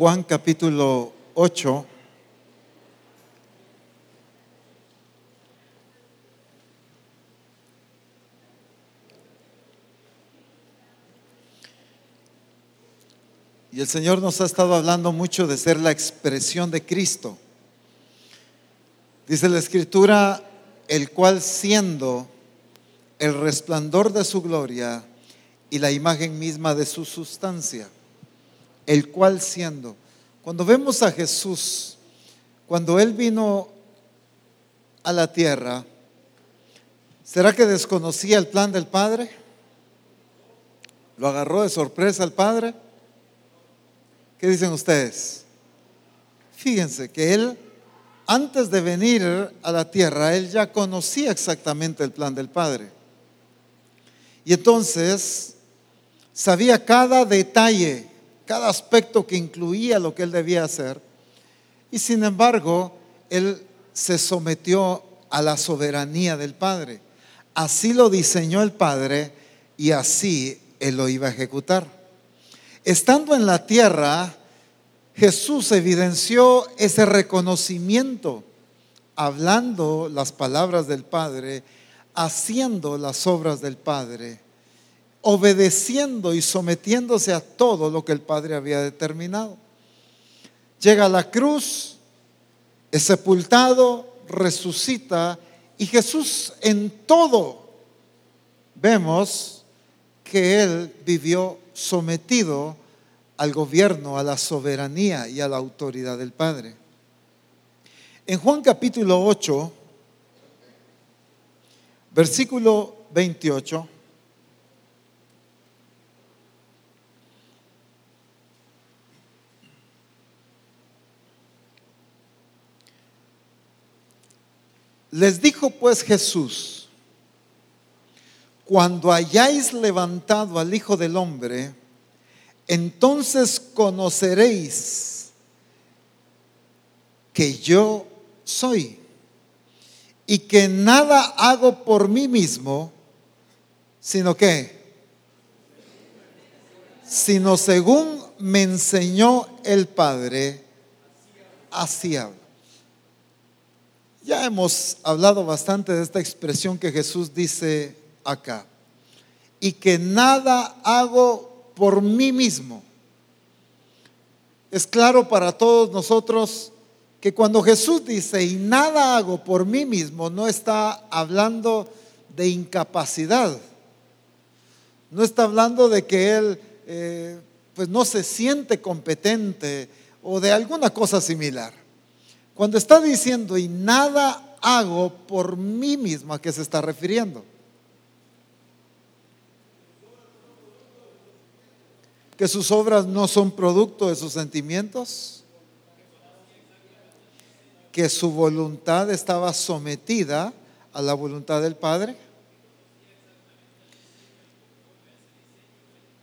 Juan capítulo 8. Y el Señor nos ha estado hablando mucho de ser la expresión de Cristo. Dice la Escritura, el cual siendo el resplandor de su gloria y la imagen misma de su sustancia, el cual siendo, cuando vemos a Jesús, cuando Él vino a la tierra, ¿será que desconocía el plan del Padre? ¿Lo agarró de sorpresa el Padre? ¿Qué dicen ustedes? Fíjense que Él, antes de venir a la tierra, Él ya conocía exactamente el plan del Padre. Y entonces sabía cada detalle, cada aspecto que incluía lo que Él debía hacer. Y sin embargo, Él se sometió a la soberanía del Padre. Así lo diseñó el Padre y así Él lo iba a ejecutar. Estando en la tierra, Jesús evidenció ese reconocimiento, hablando las palabras del Padre, haciendo las obras del Padre, obedeciendo y sometiéndose a todo lo que el Padre había determinado. Llega a la cruz, es sepultado, resucita y Jesús en todo vemos que Él vivió sometido al gobierno, a la soberanía y a la autoridad del Padre. En Juan capítulo 8, versículo 28, les dijo pues Jesús, cuando hayáis levantado al Hijo del Hombre, entonces conoceréis que yo soy y que nada hago por mí mismo, sino que, sino según me enseñó el Padre, así hablo. Ya hemos hablado bastante de esta expresión que Jesús dice acá. Y que nada hago por mí mismo. Es claro para todos nosotros que cuando Jesús dice, y nada hago por mí mismo, no está hablando de incapacidad. No está hablando de que Él eh, pues no se siente competente o de alguna cosa similar. Cuando está diciendo, y nada hago por mí mismo, ¿a qué se está refiriendo? que sus obras no son producto de sus sentimientos, que su voluntad estaba sometida a la voluntad del Padre.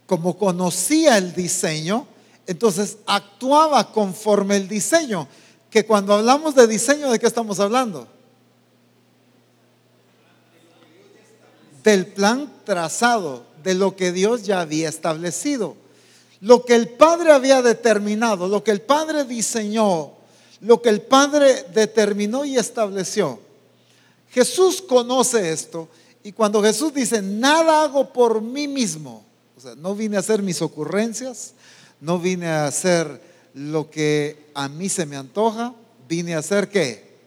Como conocía el diseño, entonces actuaba conforme el diseño. Que cuando hablamos de diseño, ¿de qué estamos hablando? Del plan trazado, de lo que Dios ya había establecido. Lo que el Padre había determinado, lo que el Padre diseñó, lo que el Padre determinó y estableció. Jesús conoce esto y cuando Jesús dice, nada hago por mí mismo, o sea, no vine a hacer mis ocurrencias, no vine a hacer lo que a mí se me antoja, vine a hacer qué?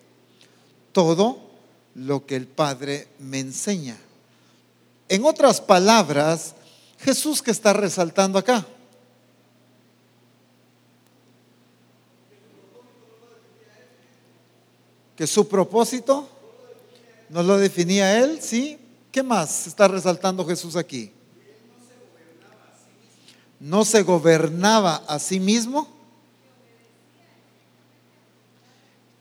Todo lo que el Padre me enseña. En otras palabras, Jesús que está resaltando acá. que su propósito no lo definía él, ¿sí? ¿Qué más está resaltando Jesús aquí? No se gobernaba a sí mismo,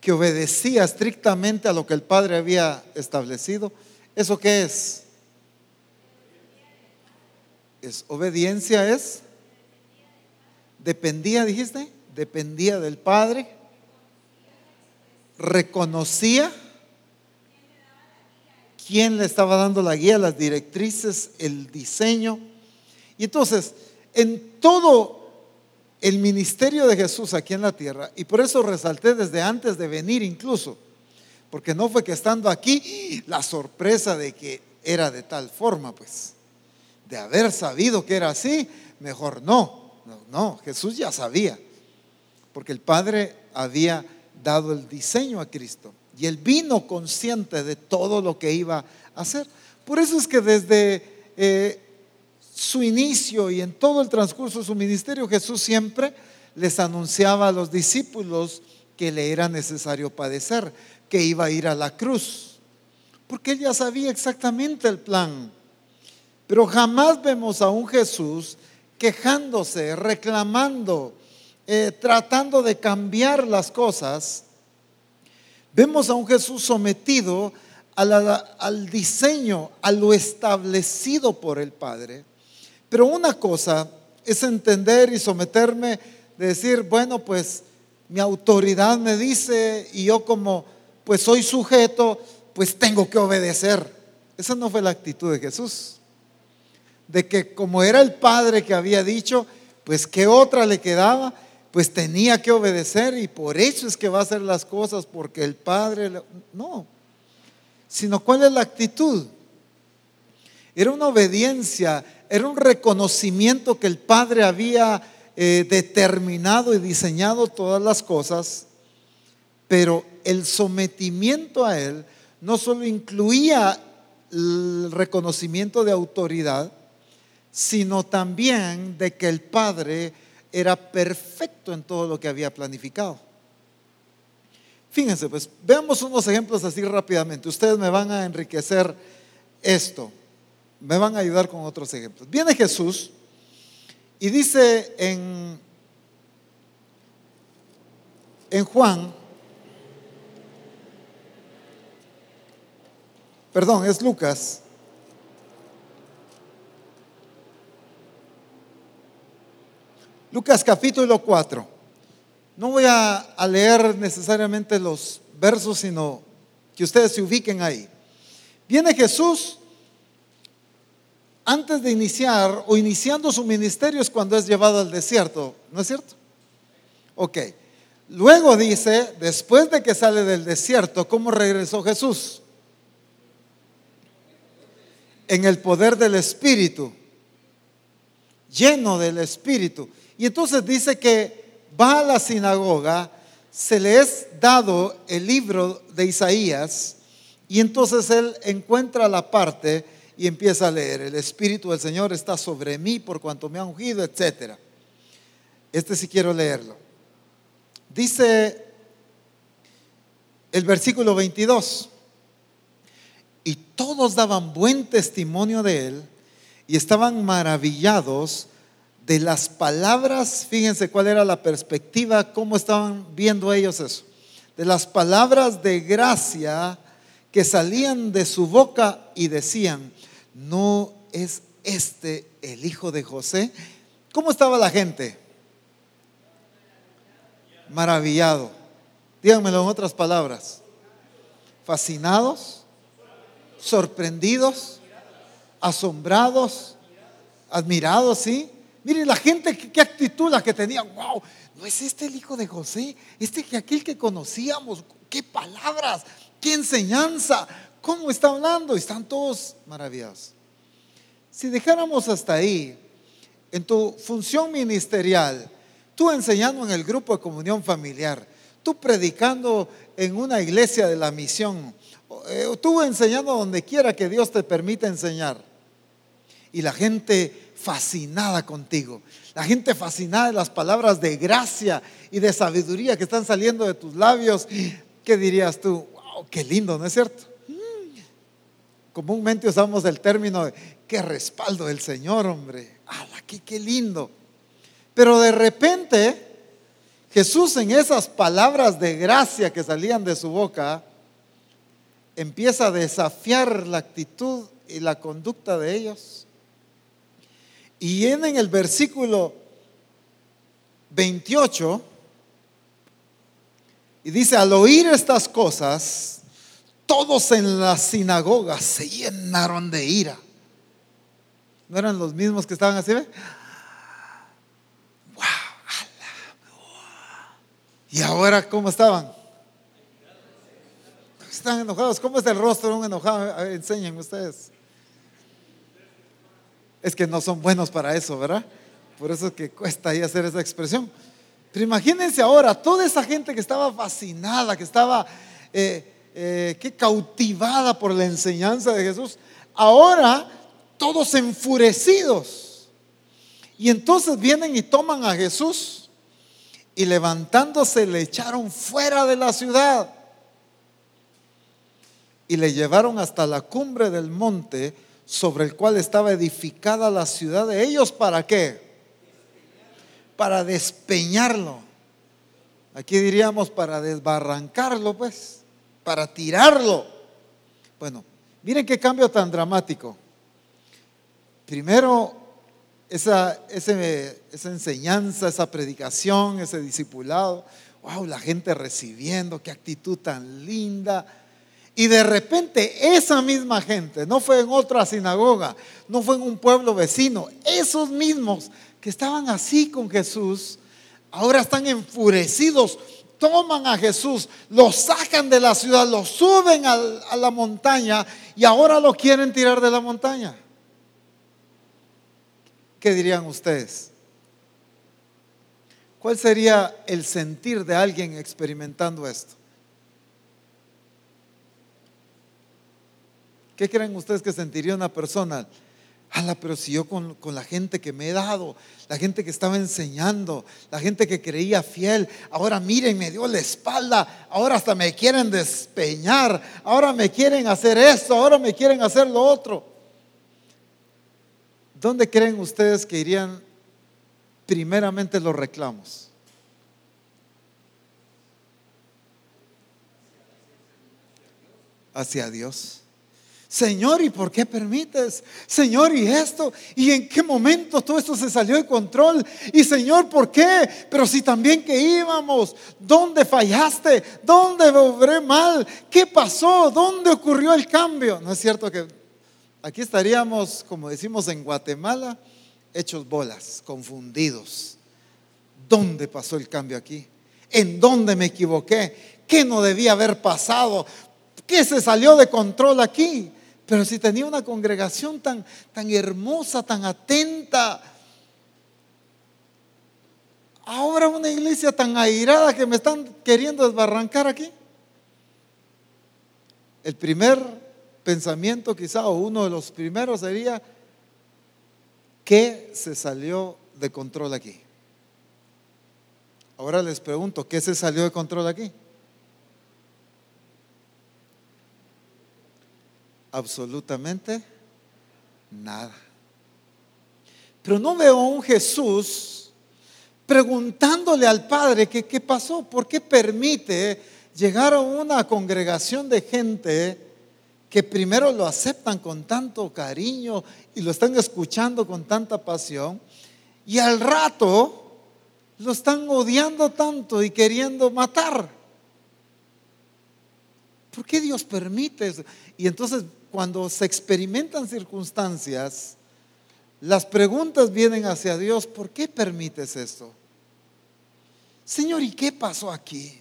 que obedecía estrictamente a lo que el Padre había establecido. ¿Eso qué es? Es obediencia, es dependía, dijiste, dependía del Padre reconocía quién le estaba dando la guía, las directrices, el diseño. Y entonces, en todo el ministerio de Jesús aquí en la tierra, y por eso resalté desde antes de venir incluso, porque no fue que estando aquí la sorpresa de que era de tal forma, pues, de haber sabido que era así, mejor no, no, Jesús ya sabía, porque el Padre había dado el diseño a Cristo y él vino consciente de todo lo que iba a hacer. Por eso es que desde eh, su inicio y en todo el transcurso de su ministerio, Jesús siempre les anunciaba a los discípulos que le era necesario padecer, que iba a ir a la cruz, porque él ya sabía exactamente el plan. Pero jamás vemos a un Jesús quejándose, reclamando, eh, tratando de cambiar las cosas. Vemos a un Jesús sometido al diseño, a lo establecido por el Padre. Pero una cosa es entender y someterme, de decir, bueno, pues mi autoridad me dice y yo como pues soy sujeto, pues tengo que obedecer. Esa no fue la actitud de Jesús. De que como era el Padre que había dicho, pues qué otra le quedaba, pues tenía que obedecer y por eso es que va a hacer las cosas, porque el Padre... No, sino cuál es la actitud. Era una obediencia, era un reconocimiento que el Padre había eh, determinado y diseñado todas las cosas, pero el sometimiento a Él no solo incluía el reconocimiento de autoridad, sino también de que el Padre era perfecto en todo lo que había planificado. Fíjense, pues veamos unos ejemplos así rápidamente. Ustedes me van a enriquecer esto. Me van a ayudar con otros ejemplos. Viene Jesús y dice en, en Juan, perdón, es Lucas. Lucas capítulo 4. No voy a, leer necesariamente los versos, sino que ustedes se ubiquen ahí. Viene Jesús antes de iniciar o iniciando su ministerio es cuando es llevado al desierto, ¿no es cierto? Ok. Luego dice, después de que sale del desierto, ¿cómo regresó Jesús? En el poder del Espíritu, lleno del Espíritu. Y entonces dice que va a la sinagoga, se le es dado el libro de Isaías y entonces él encuentra la parte y empieza a leer, el Espíritu del Señor está sobre mí por cuanto me ha ungido, etc. Este sí quiero leerlo. Dice el versículo 22, y todos daban buen testimonio de él y estaban maravillados de las palabras, fíjense cuál era la perspectiva, cómo estaban viendo ellos eso, de las palabras de gracia que salían de su boca y decían, ¿no es este el hijo de José? ¿Cómo estaba la gente? Maravillado. Díganmelo en otras palabras. Fascinados, sorprendidos, asombrados, admirados, ¿sí? Mire la gente, qué actitud la que tenía. Wow, no es este el hijo de José, este que aquel que conocíamos. Qué palabras, qué enseñanza, cómo está hablando. Están todos maravillados. Si dejáramos hasta ahí, en tu función ministerial, tú enseñando en el grupo de comunión familiar, tú predicando en una iglesia de la misión, eh, tú enseñando donde quiera que Dios te permita enseñar. Y la gente fascinada contigo. La gente fascinada de las palabras de gracia y de sabiduría que están saliendo de tus labios. ¿Qué dirías tú? ¡Wow! ¡Qué lindo! ¿No es cierto? Comúnmente usamos el término de qué respaldo del Señor, hombre. ¡Hala, qué, qué lindo! Pero de repente, Jesús en esas palabras de gracia que salían de su boca, empieza a desafiar la actitud y la conducta de ellos. Y en el versículo 28, y dice, al oír estas cosas, todos en la sinagoga se llenaron de ira. ¿No eran los mismos que estaban así? ¡Wow! ¿Y ahora cómo estaban? Están enojados. ¿Cómo es el rostro de un enojado? enseñen ustedes. Es que no son buenos para eso, ¿verdad? Por eso es que cuesta ahí hacer esa expresión. Pero imagínense ahora, toda esa gente que estaba fascinada, que estaba eh, eh, que cautivada por la enseñanza de Jesús, ahora todos enfurecidos. Y entonces vienen y toman a Jesús y levantándose le echaron fuera de la ciudad y le llevaron hasta la cumbre del monte sobre el cual estaba edificada la ciudad de ellos. ¿Para qué? Para despeñarlo. Aquí diríamos para desbarrancarlo, pues, para tirarlo. Bueno, miren qué cambio tan dramático. Primero, esa, esa enseñanza, esa predicación, ese discipulado. Wow, la gente recibiendo, qué actitud tan linda y de repente esa misma gente, no fue en otra sinagoga, no fue en un pueblo vecino, esos mismos que estaban así con Jesús, ahora están enfurecidos, toman a Jesús, lo sacan de la ciudad, lo suben a, a la montaña y ahora lo quieren tirar de la montaña. ¿Qué dirían ustedes? ¿Cuál sería el sentir de alguien experimentando esto? ¿Qué creen ustedes que sentiría una persona? Ala, pero si yo con, con, la gente que me he dado, la gente que estaba enseñando, la gente que creía fiel, ahora miren, me dio la espalda, ahora hasta me quieren despeñar, ahora me quieren hacer esto, ahora me quieren hacer lo otro. ¿Dónde creen ustedes que irían primeramente los reclamos? Hacia Dios. Señor, ¿y por qué permites? Señor, ¿y esto? ¿Y en qué momento todo esto se salió de control? Y Señor, ¿por qué? Pero si también que íbamos, ¿dónde fallaste? ¿Dónde obré mal? ¿Qué pasó? ¿Dónde ocurrió el cambio? ¿No es cierto que aquí estaríamos, como decimos en Guatemala, hechos bolas, confundidos? ¿Dónde pasó el cambio aquí? ¿En dónde me equivoqué? ¿Qué no debía haber pasado? ¿Qué se salió de control aquí? Pero si tenía una congregación tan, tan hermosa, tan atenta, ahora una iglesia tan airada que me están queriendo desbarrancar aquí. El primer pensamiento quizá, o uno de los primeros sería, ¿qué se salió de control aquí? Ahora les pregunto, ¿qué se salió de control aquí? Absolutamente nada. Pero no veo a un Jesús preguntándole al Padre que qué pasó, por qué permite llegar a una congregación de gente que primero lo aceptan con tanto cariño y lo están escuchando con tanta pasión y al rato lo están odiando tanto y queriendo matar. ¿Por qué Dios permite eso? Y entonces cuando se experimentan circunstancias, las preguntas vienen hacia Dios, ¿por qué permites esto? Señor, ¿y qué pasó aquí?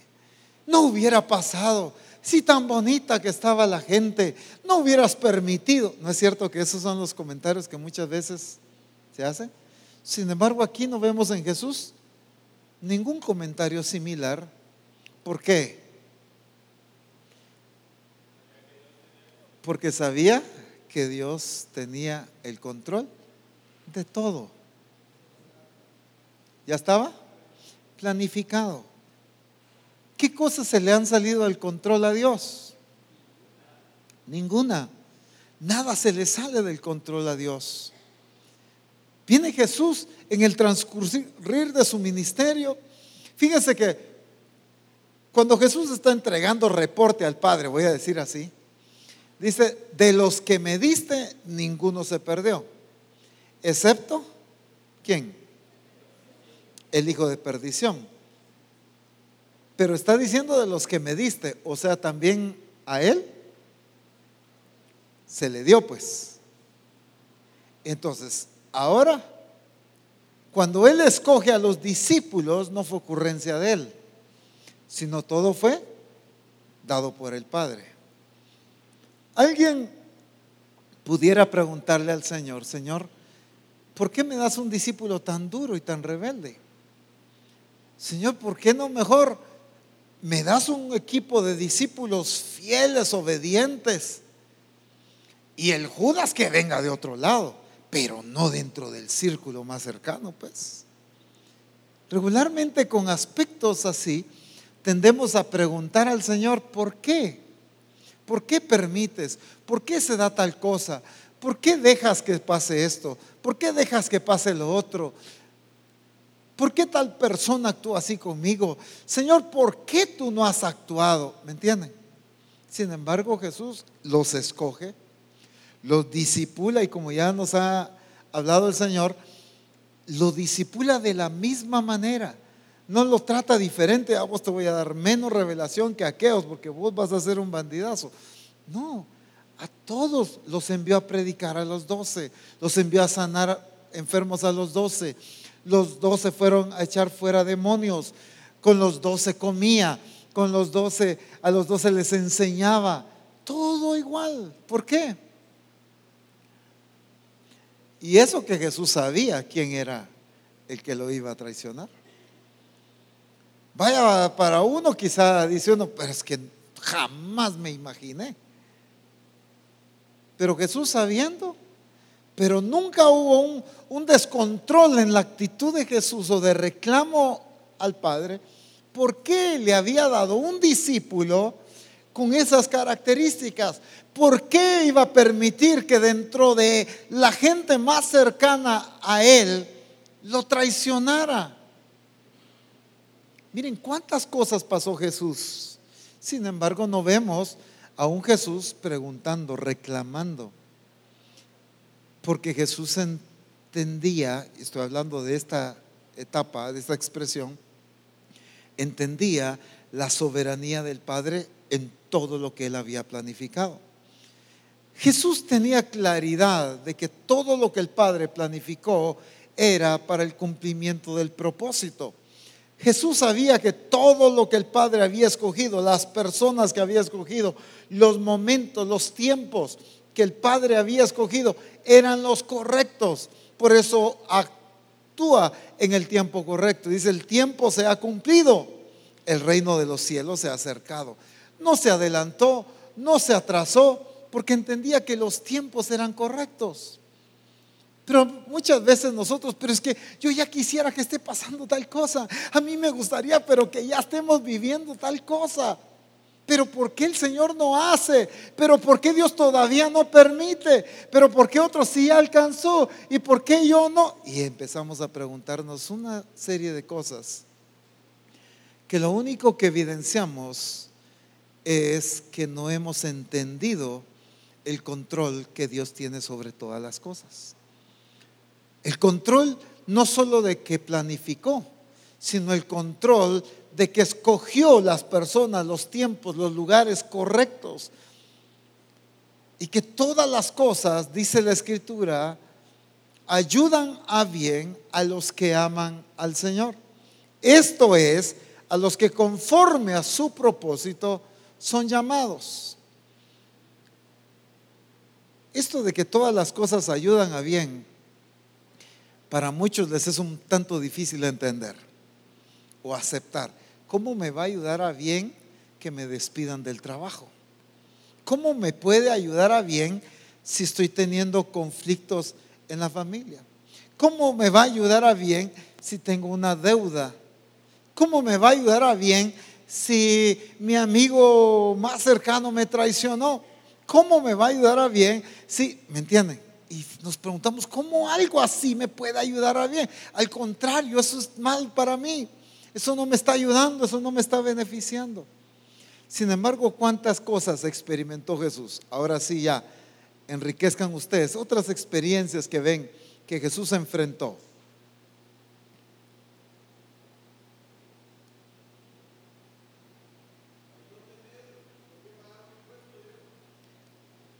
No hubiera pasado. Si tan bonita que estaba la gente, no hubieras permitido. ¿No es cierto que esos son los comentarios que muchas veces se hacen? Sin embargo, aquí no vemos en Jesús ningún comentario similar. ¿Por qué? Porque sabía que Dios tenía el control de todo. ¿Ya estaba? Planificado. ¿Qué cosas se le han salido del control a Dios? Ninguna. Nada se le sale del control a Dios. Viene Jesús en el transcurrir de su ministerio. Fíjense que cuando Jesús está entregando reporte al Padre, voy a decir así, Dice, de los que me diste, ninguno se perdió. Excepto, ¿quién? El hijo de perdición. Pero está diciendo de los que me diste, o sea, también a él se le dio pues. Entonces, ahora, cuando él escoge a los discípulos, no fue ocurrencia de él. sino todo fue dado por el Padre. Alguien pudiera preguntarle al Señor, Señor, ¿por qué me das un discípulo tan duro y tan rebelde? Señor, ¿por qué no mejor me das un equipo de discípulos fieles, obedientes? Y el Judas que venga de otro lado, pero no dentro del círculo más cercano, pues. Regularmente con aspectos así, tendemos a preguntar al Señor, ¿por qué? ¿Por qué permites? ¿Por qué se da tal cosa? ¿Por qué dejas que pase esto? ¿Por qué dejas que pase lo otro? ¿Por qué tal persona actúa así conmigo? Señor, ¿por qué tú no has actuado? ¿Me entienden? Sin embargo, Jesús los escoge, los disipula y como ya nos ha hablado el Señor, lo disipula de la misma manera. No lo trata diferente, a vos te voy a dar menos revelación que a aquellos porque vos vas a ser un bandidazo. No, a todos los envió a predicar a los doce, los envió a sanar enfermos a los doce, los doce fueron a echar fuera demonios, con los doce comía, con los doce, a los doce les enseñaba, todo igual. ¿Por qué? Y eso que Jesús sabía quién era el que lo iba a traicionar. Vaya, para uno quizá dice uno, pero es que jamás me imaginé. Pero Jesús sabiendo, pero nunca hubo un, descontrol en la actitud de Jesús o de reclamo al Padre, ¿por qué le había dado un discípulo con esas características? ¿Por qué iba a permitir que dentro de la gente más cercana a él lo traicionara? Miren cuántas cosas pasó Jesús. Sin embargo, no vemos a un Jesús preguntando, reclamando porque Jesús entendía, estoy hablando de esta etapa, de esta expresión, entendía la soberanía del Padre en todo lo que él había planificado. Jesús tenía claridad de que todo lo que el Padre planificó era para el cumplimiento del propósito. Jesús sabía que todo lo que el Padre había escogido, las personas que había escogido, los momentos, los tiempos, que el Padre había escogido eran los correctos. Por eso actúa en el tiempo correcto. Dice, el tiempo se ha cumplido, el reino de los cielos se ha acercado. No se adelantó, no se atrasó, porque entendía que los tiempos eran correctos. Pero muchas veces nosotros, pero es que yo ya quisiera que esté pasando tal cosa. A mí me gustaría, pero que ya estemos viviendo tal cosa. Pero ¿por qué el Señor no hace? ¿Pero por qué Dios todavía no permite? ¿Pero por qué otro sí alcanzó? ¿Y por qué yo no? Y empezamos a preguntarnos una serie de cosas que lo único que evidenciamos es que no hemos entendido el control que Dios tiene sobre todas las cosas. El control no solo de que planificó, sino el control de que escogió las personas, los tiempos, los lugares correctos. Y que todas las cosas, dice la escritura, ayudan a bien a los que aman al Señor. Esto es, a los que conforme a su propósito son llamados. Esto de que todas las cosas ayudan a bien, para muchos les es un tanto difícil de entender o aceptar. ¿Cómo me va a ayudar a bien que me despidan del trabajo? ¿Cómo me puede ayudar a bien si estoy teniendo conflictos en la familia? ¿Cómo me va a ayudar a bien si tengo una deuda? ¿Cómo me va a ayudar a bien si mi amigo más cercano me traicionó? ¿Cómo me va a ayudar a bien si, ¿me entienden? Y nos preguntamos, ¿cómo algo así me puede ayudar a bien? Al contrario, eso es mal para mí. Eso no me está ayudando, eso no me está beneficiando. Sin embargo, ¿cuántas cosas experimentó Jesús? Ahora sí ya, enriquezcan ustedes otras experiencias que ven que Jesús enfrentó.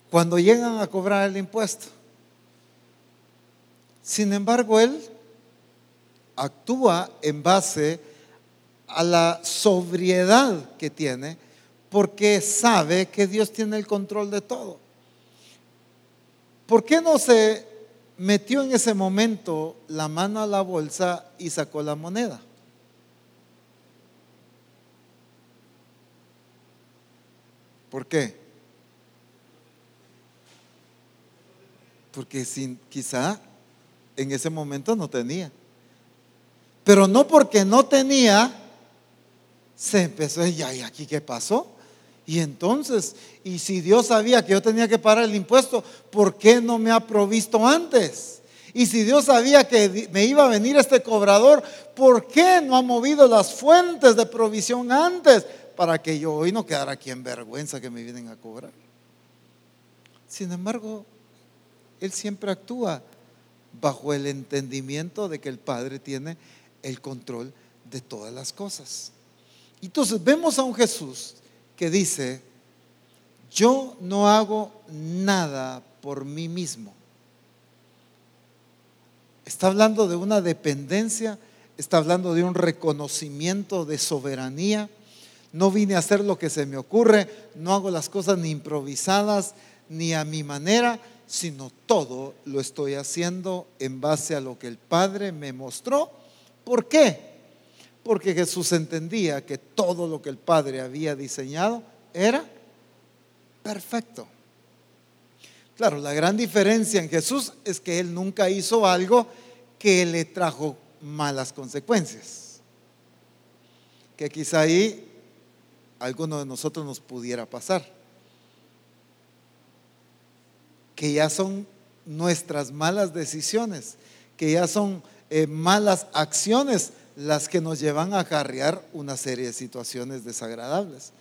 Cuando llegan a cobrar el impuesto. Sin embargo, Él actúa en base a la sobriedad que tiene porque sabe que Dios tiene el control de todo. ¿Por qué no se metió en ese momento la mano a la bolsa y sacó la moneda? ¿Por qué? Porque sin, quizá en ese momento no tenía. Pero no porque no tenía, se empezó, y aquí qué pasó? Y entonces, y si Dios sabía que yo tenía que pagar el impuesto, ¿por qué no me ha provisto antes? Y si Dios sabía que me iba a venir este cobrador, ¿por qué no ha movido las fuentes de provisión antes? Para que yo hoy no quedara aquí en vergüenza que me vienen a cobrar. Sin embargo, Él siempre actúa bajo el entendimiento de que el Padre tiene el control de todas las cosas. Entonces vemos a un Jesús que dice, yo no hago nada por mí mismo. Está hablando de una dependencia, está hablando de un reconocimiento de soberanía. No vine a hacer lo que se me ocurre, no hago las cosas ni improvisadas ni a mi manera, sino todo lo estoy haciendo en base a lo que el Padre me mostró. ¿Por qué? Porque Jesús entendía que todo lo que el Padre había diseñado era perfecto. Claro, la gran diferencia en Jesús es que Él nunca hizo algo que le trajo malas consecuencias. Que quizá ahí alguno de nosotros nos pudiera pasar. Que ya son nuestras malas decisiones, que ya son eh, malas acciones las que nos llevan a acarrear una serie de situaciones desagradables.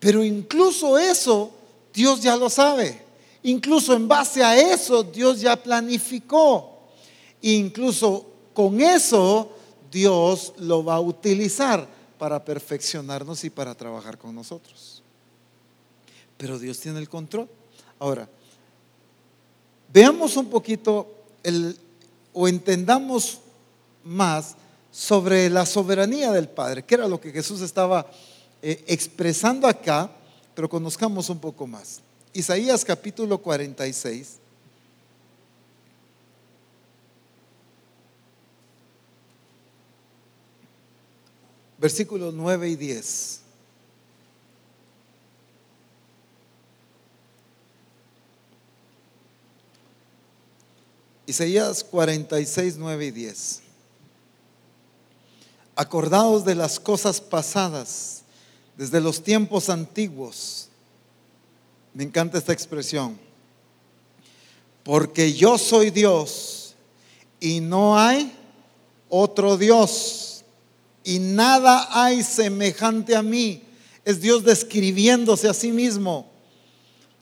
Pero incluso eso Dios ya lo sabe. Incluso en base a eso Dios ya planificó. Incluso con eso Dios lo va a utilizar para perfeccionarnos y para trabajar con nosotros. Pero Dios tiene el control. Ahora, veamos un poquito el, o entendamos más sobre la soberanía del Padre, que era lo que Jesús estaba eh, expresando acá, pero conozcamos un poco más. Isaías capítulo 46. Versículos 9 y 10. Isaías 46, 9 y 10. Acordaos de las cosas pasadas, desde los tiempos antiguos. Me encanta esta expresión. Porque yo soy Dios y no hay otro Dios. Y nada hay semejante a mí. Es Dios describiéndose a sí mismo.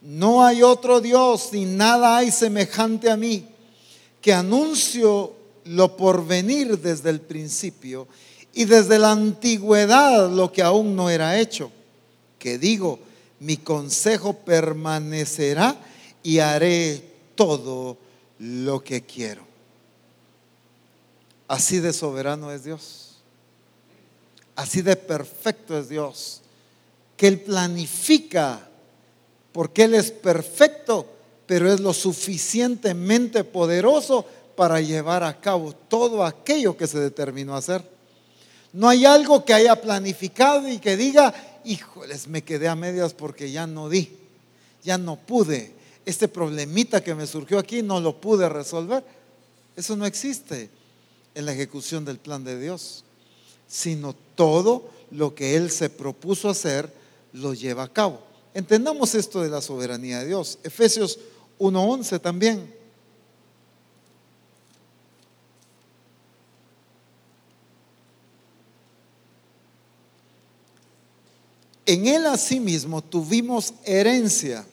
No hay otro Dios y nada hay semejante a mí que anuncio lo por venir desde el principio y desde la antigüedad lo que aún no era hecho. Que digo, mi consejo permanecerá y haré todo lo que quiero. Así de soberano es Dios. Así de perfecto es Dios. Que Él planifica, porque Él es perfecto pero es lo suficientemente poderoso para llevar a cabo todo aquello que se determinó hacer. No hay algo que haya planificado y que diga, híjoles, me quedé a medias porque ya no di, ya no pude. Este problemita que me surgió aquí no lo pude resolver. Eso no existe en la ejecución del plan de Dios, sino todo lo que Él se propuso hacer lo lleva a cabo. Entendamos esto de la soberanía de Dios. Efesios 1.11 también. En él asimismo tuvimos herencia,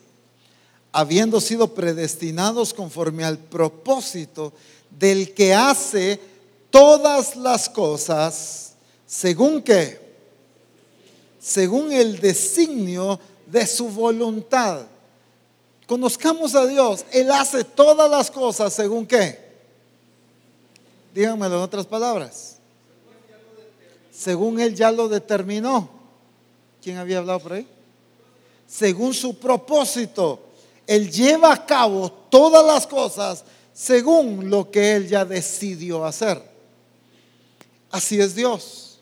habiendo sido predestinados conforme al propósito del que hace todas las cosas, según que, según el designio de su voluntad Conozcamos a Dios. Él hace todas las cosas según qué. Díganmelo en otras palabras. según Él ya lo determinó. ¿Quién había hablado por ahí? Según su propósito. Él lleva a cabo todas las cosas según lo que Él ya decidió hacer. Así es Dios.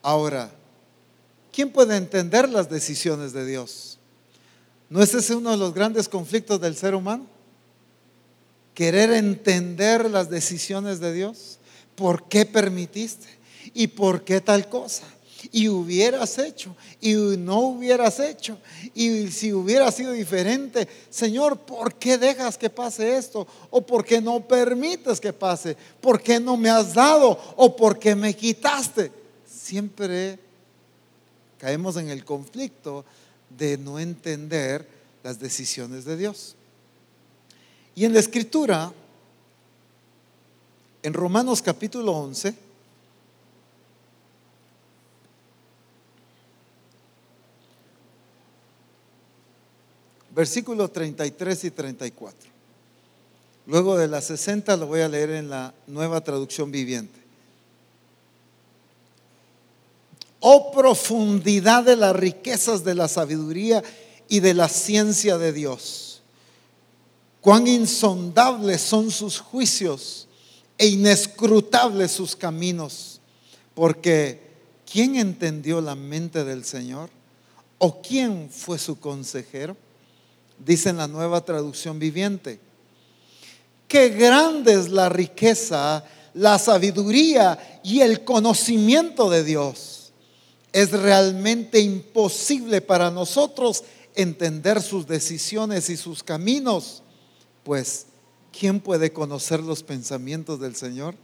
Ahora, ¿quién puede entender las decisiones de Dios? ¿No es ese uno de los grandes conflictos del ser humano? Querer entender las decisiones de Dios. ¿Por qué permitiste? ¿Y por qué tal cosa? y hubieras hecho y no hubieras hecho y si hubiera sido diferente, Señor, ¿por qué dejas que pase esto? ¿O por qué no permites que pase? ¿Por qué no me has dado? ¿O por qué me quitaste? Siempre caemos en el conflicto de no entender las decisiones de Dios. Y en la escritura, en Romanos capítulo 11, versículos 33 y 34. Luego de las 60 lo voy a leer en la nueva traducción viviente. Oh profundidad de las riquezas de la sabiduría y de la ciencia de Dios. Cuán insondables son sus juicios e inescrutables sus caminos. Porque ¿quién entendió la mente del Señor? ¿O quién fue su consejero? dice en la nueva traducción viviente. Qué grande es la riqueza, la sabiduría y el conocimiento de Dios. Es realmente imposible para nosotros entender sus decisiones y sus caminos, pues ¿quién puede conocer los pensamientos del Señor?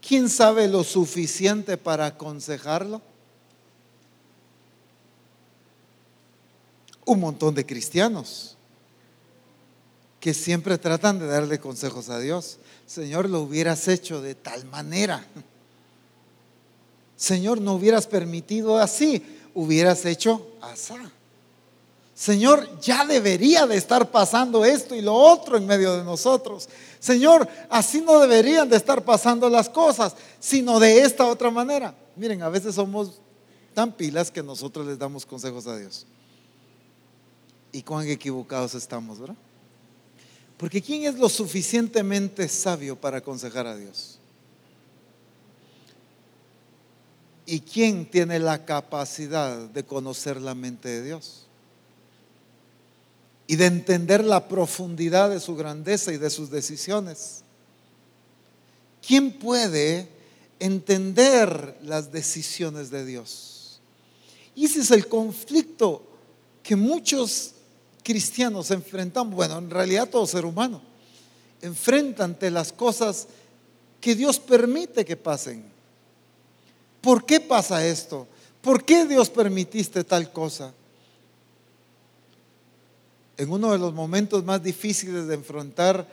¿Quién sabe lo suficiente para aconsejarlo? Un montón de cristianos que siempre tratan de darle consejos a Dios. Señor, lo hubieras hecho de tal manera. Señor, no hubieras permitido así, hubieras hecho así. Señor, ya debería de estar pasando esto y lo otro en medio de nosotros. Señor, así no deberían de estar pasando las cosas, sino de esta otra manera. Miren, a veces somos tan pilas que nosotros les damos consejos a Dios. Y cuán equivocados estamos, ¿verdad? Porque ¿quién es lo suficientemente sabio para aconsejar a Dios? ¿Y quién tiene la capacidad de conocer la mente de Dios? Y de entender la profundidad de su grandeza y de sus decisiones. ¿Quién puede entender las decisiones de Dios? Y ese es el conflicto que muchos cristianos enfrentamos, bueno, en realidad todo ser humano, enfrenta ante las cosas que Dios permite que pasen. ¿Por qué pasa esto? ¿Por qué Dios permitiste tal cosa? En uno de los momentos más difíciles de enfrentar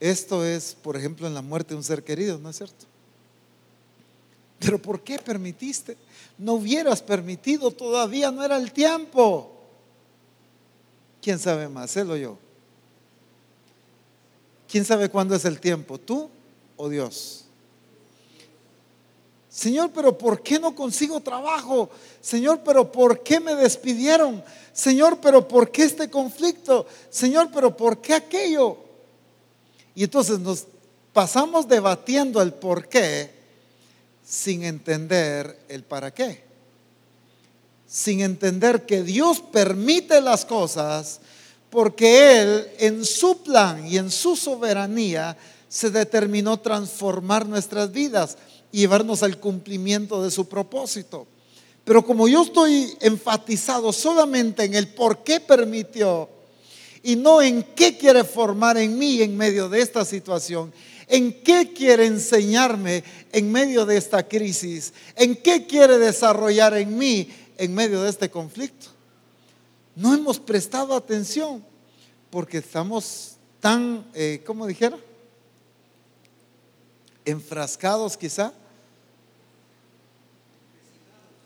esto es, por ejemplo, en la muerte de un ser querido, ¿no es cierto? Pero ¿por qué permitiste? No hubieras permitido, todavía no era el tiempo. ¿Quién sabe más, él o yo? ¿Quién sabe cuándo es el tiempo, tú o Dios? Señor, pero ¿por qué no consigo trabajo? Señor, pero ¿por qué me despidieron? Señor, pero ¿por qué este conflicto? Señor, pero ¿por qué aquello? Y entonces nos pasamos debatiendo el por qué sin entender el para qué sin entender que Dios permite las cosas porque Él en su plan y en su soberanía se determinó transformar nuestras vidas y llevarnos al cumplimiento de su propósito. Pero como yo estoy enfatizado solamente en el por qué permitió y no en qué quiere formar en mí en medio de esta situación, en qué quiere enseñarme en medio de esta crisis, en qué quiere desarrollar en mí en medio de este conflicto. No hemos prestado atención porque estamos tan, eh, ¿cómo dijera? Enfrascados quizá.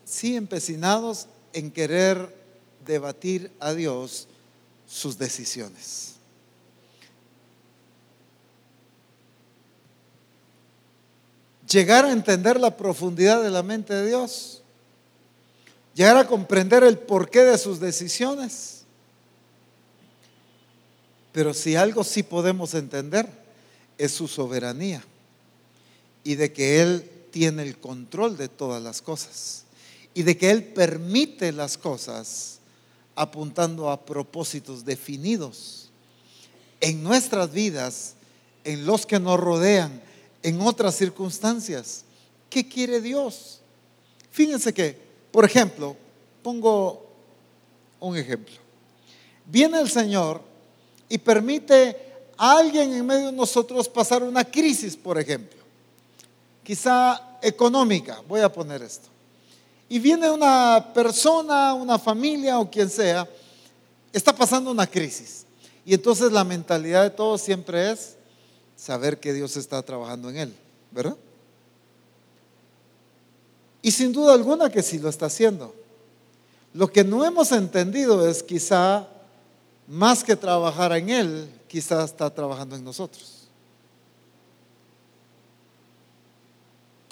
Sí, empecinados en querer debatir a Dios sus decisiones. llegar a entender la profundidad de la mente de Dios, llegar a comprender el porqué de sus decisiones. Pero si algo sí podemos entender, es su soberanía y de que Él tiene el control de todas las cosas y de que Él permite las cosas apuntando a propósitos definidos en nuestras vidas, en los que nos rodean, en otras circunstancias. ¿Qué quiere Dios? Fíjense que, por ejemplo, pongo un ejemplo. Viene el Señor y permite a alguien en medio de nosotros pasar una crisis, por ejemplo. Quizá económica, voy a poner esto. Y viene una persona, una familia o quien sea, está pasando una crisis. Y entonces la mentalidad de todos siempre es saber que Dios está trabajando en él, ¿verdad? Y sin duda alguna que sí lo está haciendo. Lo que no hemos entendido es quizá más que trabajar en él, quizá está trabajando en nosotros.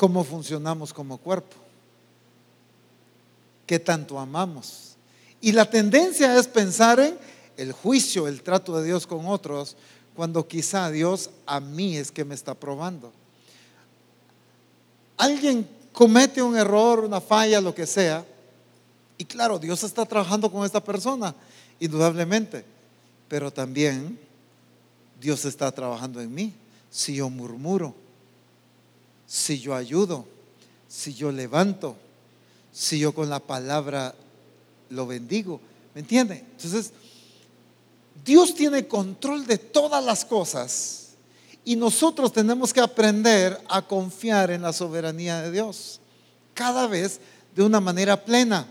¿Cómo funcionamos como cuerpo? que tanto amamos. Y la tendencia es pensar en el juicio, el trato de Dios con otros, cuando quizá Dios a mí es que me está probando. Alguien comete un error, una falla, lo que sea, y claro, Dios está trabajando con esta persona, indudablemente, pero también Dios está trabajando en mí. Si yo murmuro, si yo ayudo, si yo levanto, si yo con la palabra lo bendigo. ¿Me entiende? Entonces, Dios tiene control de todas las cosas y nosotros tenemos que aprender a confiar en la soberanía de Dios cada vez de una manera plena.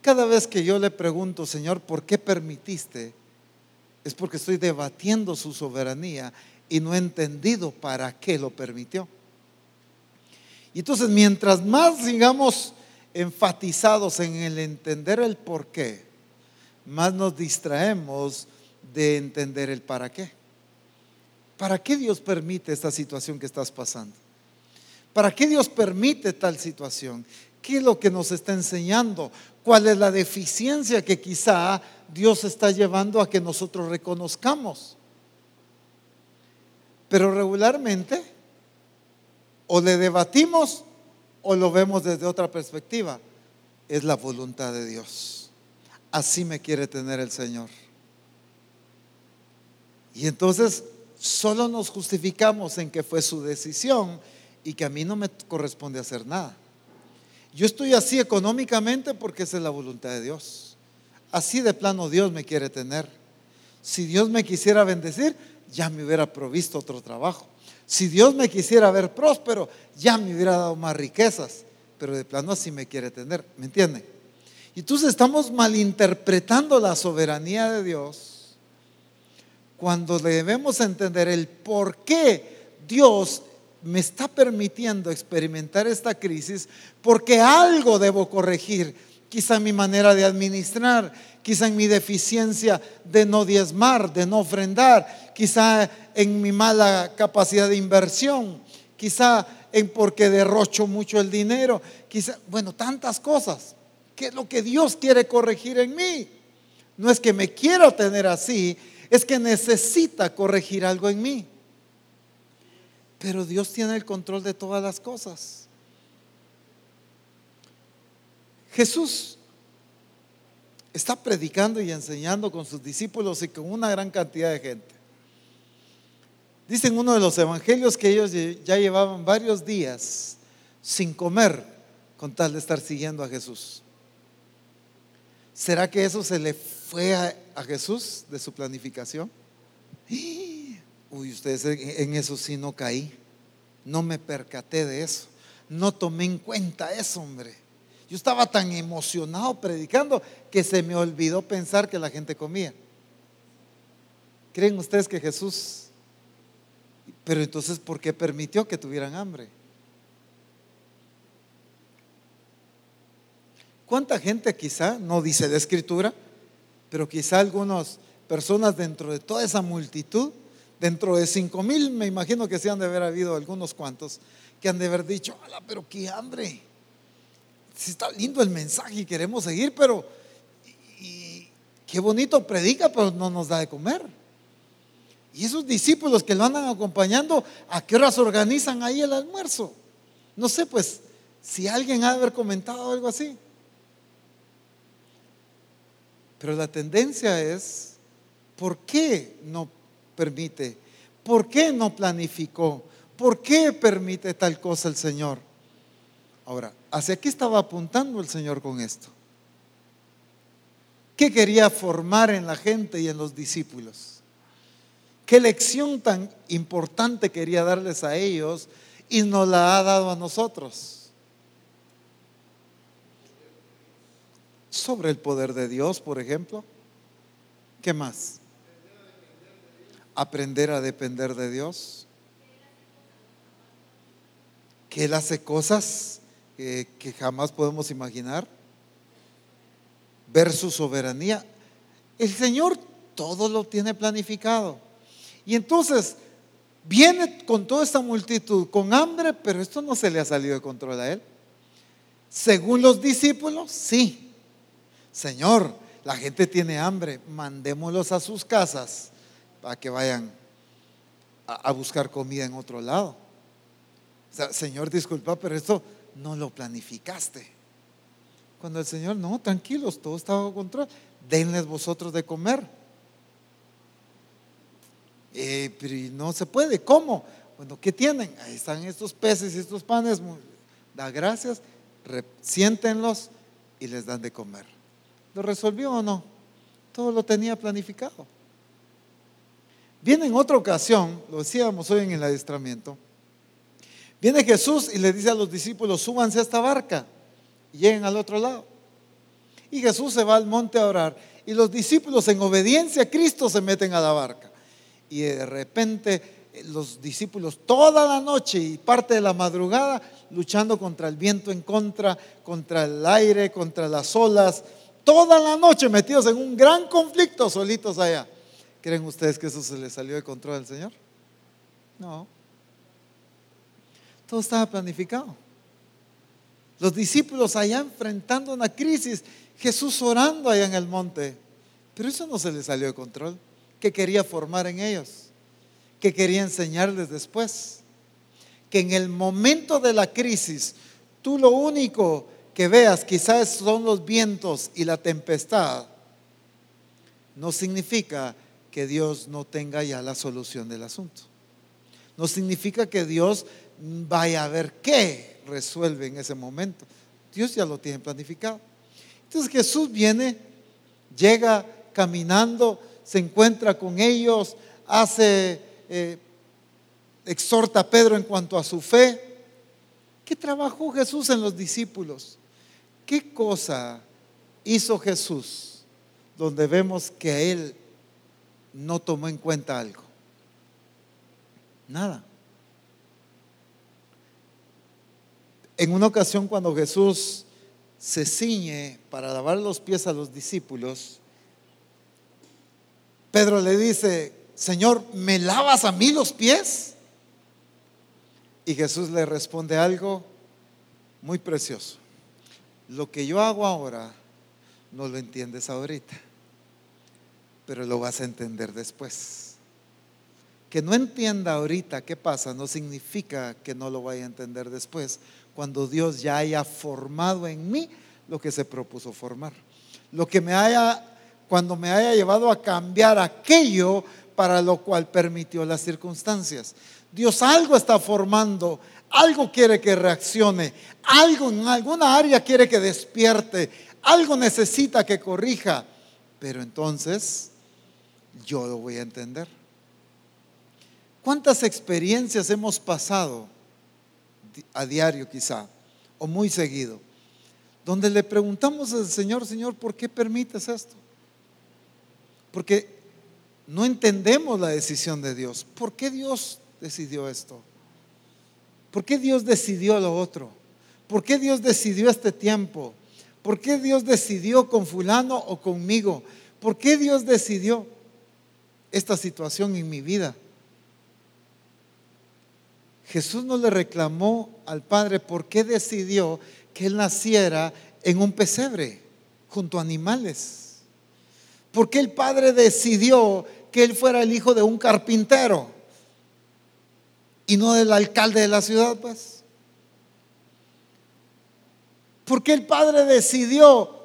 Cada vez que yo le pregunto, Señor, ¿por qué permitiste? Es porque estoy debatiendo su soberanía y no he entendido para qué lo permitió. Y entonces, mientras más, digamos, enfatizados en el entender el por qué, más nos distraemos de entender el para qué. ¿Para qué Dios permite esta situación que estás pasando? ¿Para qué Dios permite tal situación? ¿Qué es lo que nos está enseñando? ¿Cuál es la deficiencia que quizá Dios está llevando a que nosotros reconozcamos? Pero regularmente o le debatimos o lo vemos desde otra perspectiva, es la voluntad de Dios. Así me quiere tener el Señor. Y entonces solo nos justificamos en que fue su decisión y que a mí no me corresponde hacer nada. Yo estoy así económicamente porque esa es la voluntad de Dios. Así de plano Dios me quiere tener. Si Dios me quisiera bendecir, ya me hubiera provisto otro trabajo. Si Dios me quisiera ver próspero, ya me hubiera dado más riquezas, pero de plano así me quiere tener, ¿me entienden? Y entonces estamos malinterpretando la soberanía de Dios cuando debemos entender el por qué Dios me está permitiendo experimentar esta crisis, porque algo debo corregir, quizá en mi manera de administrar, quizá en mi deficiencia de no diezmar, de no ofrendar, quizá en mi mala capacidad de inversión, quizá en porque derrocho mucho el dinero, quizá, bueno, tantas cosas. ¿Qué es lo que Dios quiere corregir en mí? No es que me quiera tener así, es que necesita corregir algo en mí. Pero Dios tiene el control de todas las cosas. Jesús está predicando y enseñando con sus discípulos y con una gran cantidad de gente. Dice en uno de los evangelios que ellos ya llevaban varios días sin comer con tal de estar siguiendo a Jesús. ¿Será que eso se le fue a, Jesús de su planificación? Uy, ustedes en eso sí no caí. No me percaté de eso. No tomé en cuenta eso, hombre. Yo estaba tan emocionado predicando que se me olvidó pensar que la gente comía. ¿Creen ustedes que Jesús pero entonces, ¿por qué permitió que tuvieran hambre? ¿Cuánta gente quizá, no dice la escritura, pero quizá algunas personas dentro de toda esa multitud, dentro de cinco mil, me imagino que se han de haber habido algunos cuantos, que han de haber dicho, ala, pero qué hambre. Si está lindo el mensaje y queremos seguir, pero y, qué bonito predica, pero no nos da de comer. Y esos discípulos que lo andan acompañando, ¿a qué horas organizan ahí el almuerzo? No sé, pues, si alguien ha de haber comentado algo así. Pero la tendencia es, ¿por qué no permite? ¿Por qué no planificó? ¿Por qué permite tal cosa el Señor? Ahora, ¿hacia qué estaba apuntando el Señor con esto? ¿Qué quería formar en la gente y en los discípulos? ¿Qué lección tan importante quería darles a ellos y nos la ha dado a nosotros? Sobre el poder de Dios, por ejemplo. ¿Qué más? Aprender a depender de Dios. Que Él hace cosas que, que jamás podemos imaginar. Ver su soberanía. El Señor todo lo tiene planificado. Y entonces viene con toda esta multitud, con hambre, pero esto no se le ha salido de control a él. Según los discípulos, sí. Señor, la gente tiene hambre, mandémoslos a sus casas para que vayan a, buscar comida en otro lado. señor, disculpa, pero esto no lo planificaste. Cuando el Señor, no, tranquilos, todo está bajo control, denles vosotros de comer. Eh, pero no se puede. ¿Cómo? Bueno, ¿qué tienen? Ahí están estos peces y estos panes. Da gracias, siéntenlos y les dan de comer. ¿Lo resolvió o no? Todo lo tenía planificado. Viene en otra ocasión, lo decíamos hoy en el adiestramiento, viene Jesús y le dice a los discípulos, súbanse a esta barca y lleguen al otro lado. Y Jesús se va al monte a orar y los discípulos en obediencia a Cristo se meten a la barca y de repente eh, los discípulos toda la noche y parte de la madrugada luchando contra el viento en contra, contra el aire, contra las olas, toda la noche metidos en un gran conflicto solitos allá. ¿Creen ustedes que eso se les salió de control al Señor? No. Todo estaba planificado. Los discípulos allá enfrentando una crisis, Jesús orando allá en el monte. Pero eso no se les salió de control que quería formar en ellos, que quería enseñarles después. Que en el momento de la crisis, tú lo único que veas quizás son los vientos y la tempestad, no significa que Dios no tenga ya la solución del asunto. No significa que Dios vaya a ver qué resuelve en ese momento. Dios ya lo tiene planificado. Entonces Jesús viene, llega caminando, se encuentra con ellos, hace, eh, exhorta a Pedro en cuanto a su fe. ¿Qué trabajó Jesús en los discípulos? ¿Qué cosa hizo Jesús donde vemos que él no tomó en cuenta algo? Nada. En una ocasión cuando Jesús se ciñe para lavar los pies a los discípulos, Pedro le dice, Señor, ¿me lavas a mí los pies? Y Jesús le responde algo muy precioso. Lo que yo hago ahora no lo entiendes ahorita, pero lo vas a entender después. Que no entienda ahorita qué pasa no significa que no lo vaya a entender después, cuando Dios ya haya formado en mí lo que se propuso formar. Lo que me haya cuando me haya llevado a cambiar aquello para lo cual permitió las circunstancias. Dios algo está formando, algo quiere que reaccione, algo en alguna área quiere que despierte, algo necesita que corrija, pero entonces yo lo voy a entender. ¿Cuántas experiencias hemos pasado a diario quizá, o muy seguido, donde le preguntamos al Señor, Señor, ¿por qué permites esto? Porque no entendemos la decisión de Dios. ¿Por qué Dios decidió esto? ¿Por qué Dios decidió lo otro? ¿Por qué Dios decidió este tiempo? ¿Por qué Dios decidió con fulano o conmigo? ¿Por qué Dios decidió esta situación en mi vida? Jesús no le reclamó al Padre por qué decidió que Él naciera en un pesebre junto a animales. ¿Por qué el Padre decidió que Él fuera el hijo de un carpintero y no del alcalde de la ciudad, pues? ¿Por qué el Padre decidió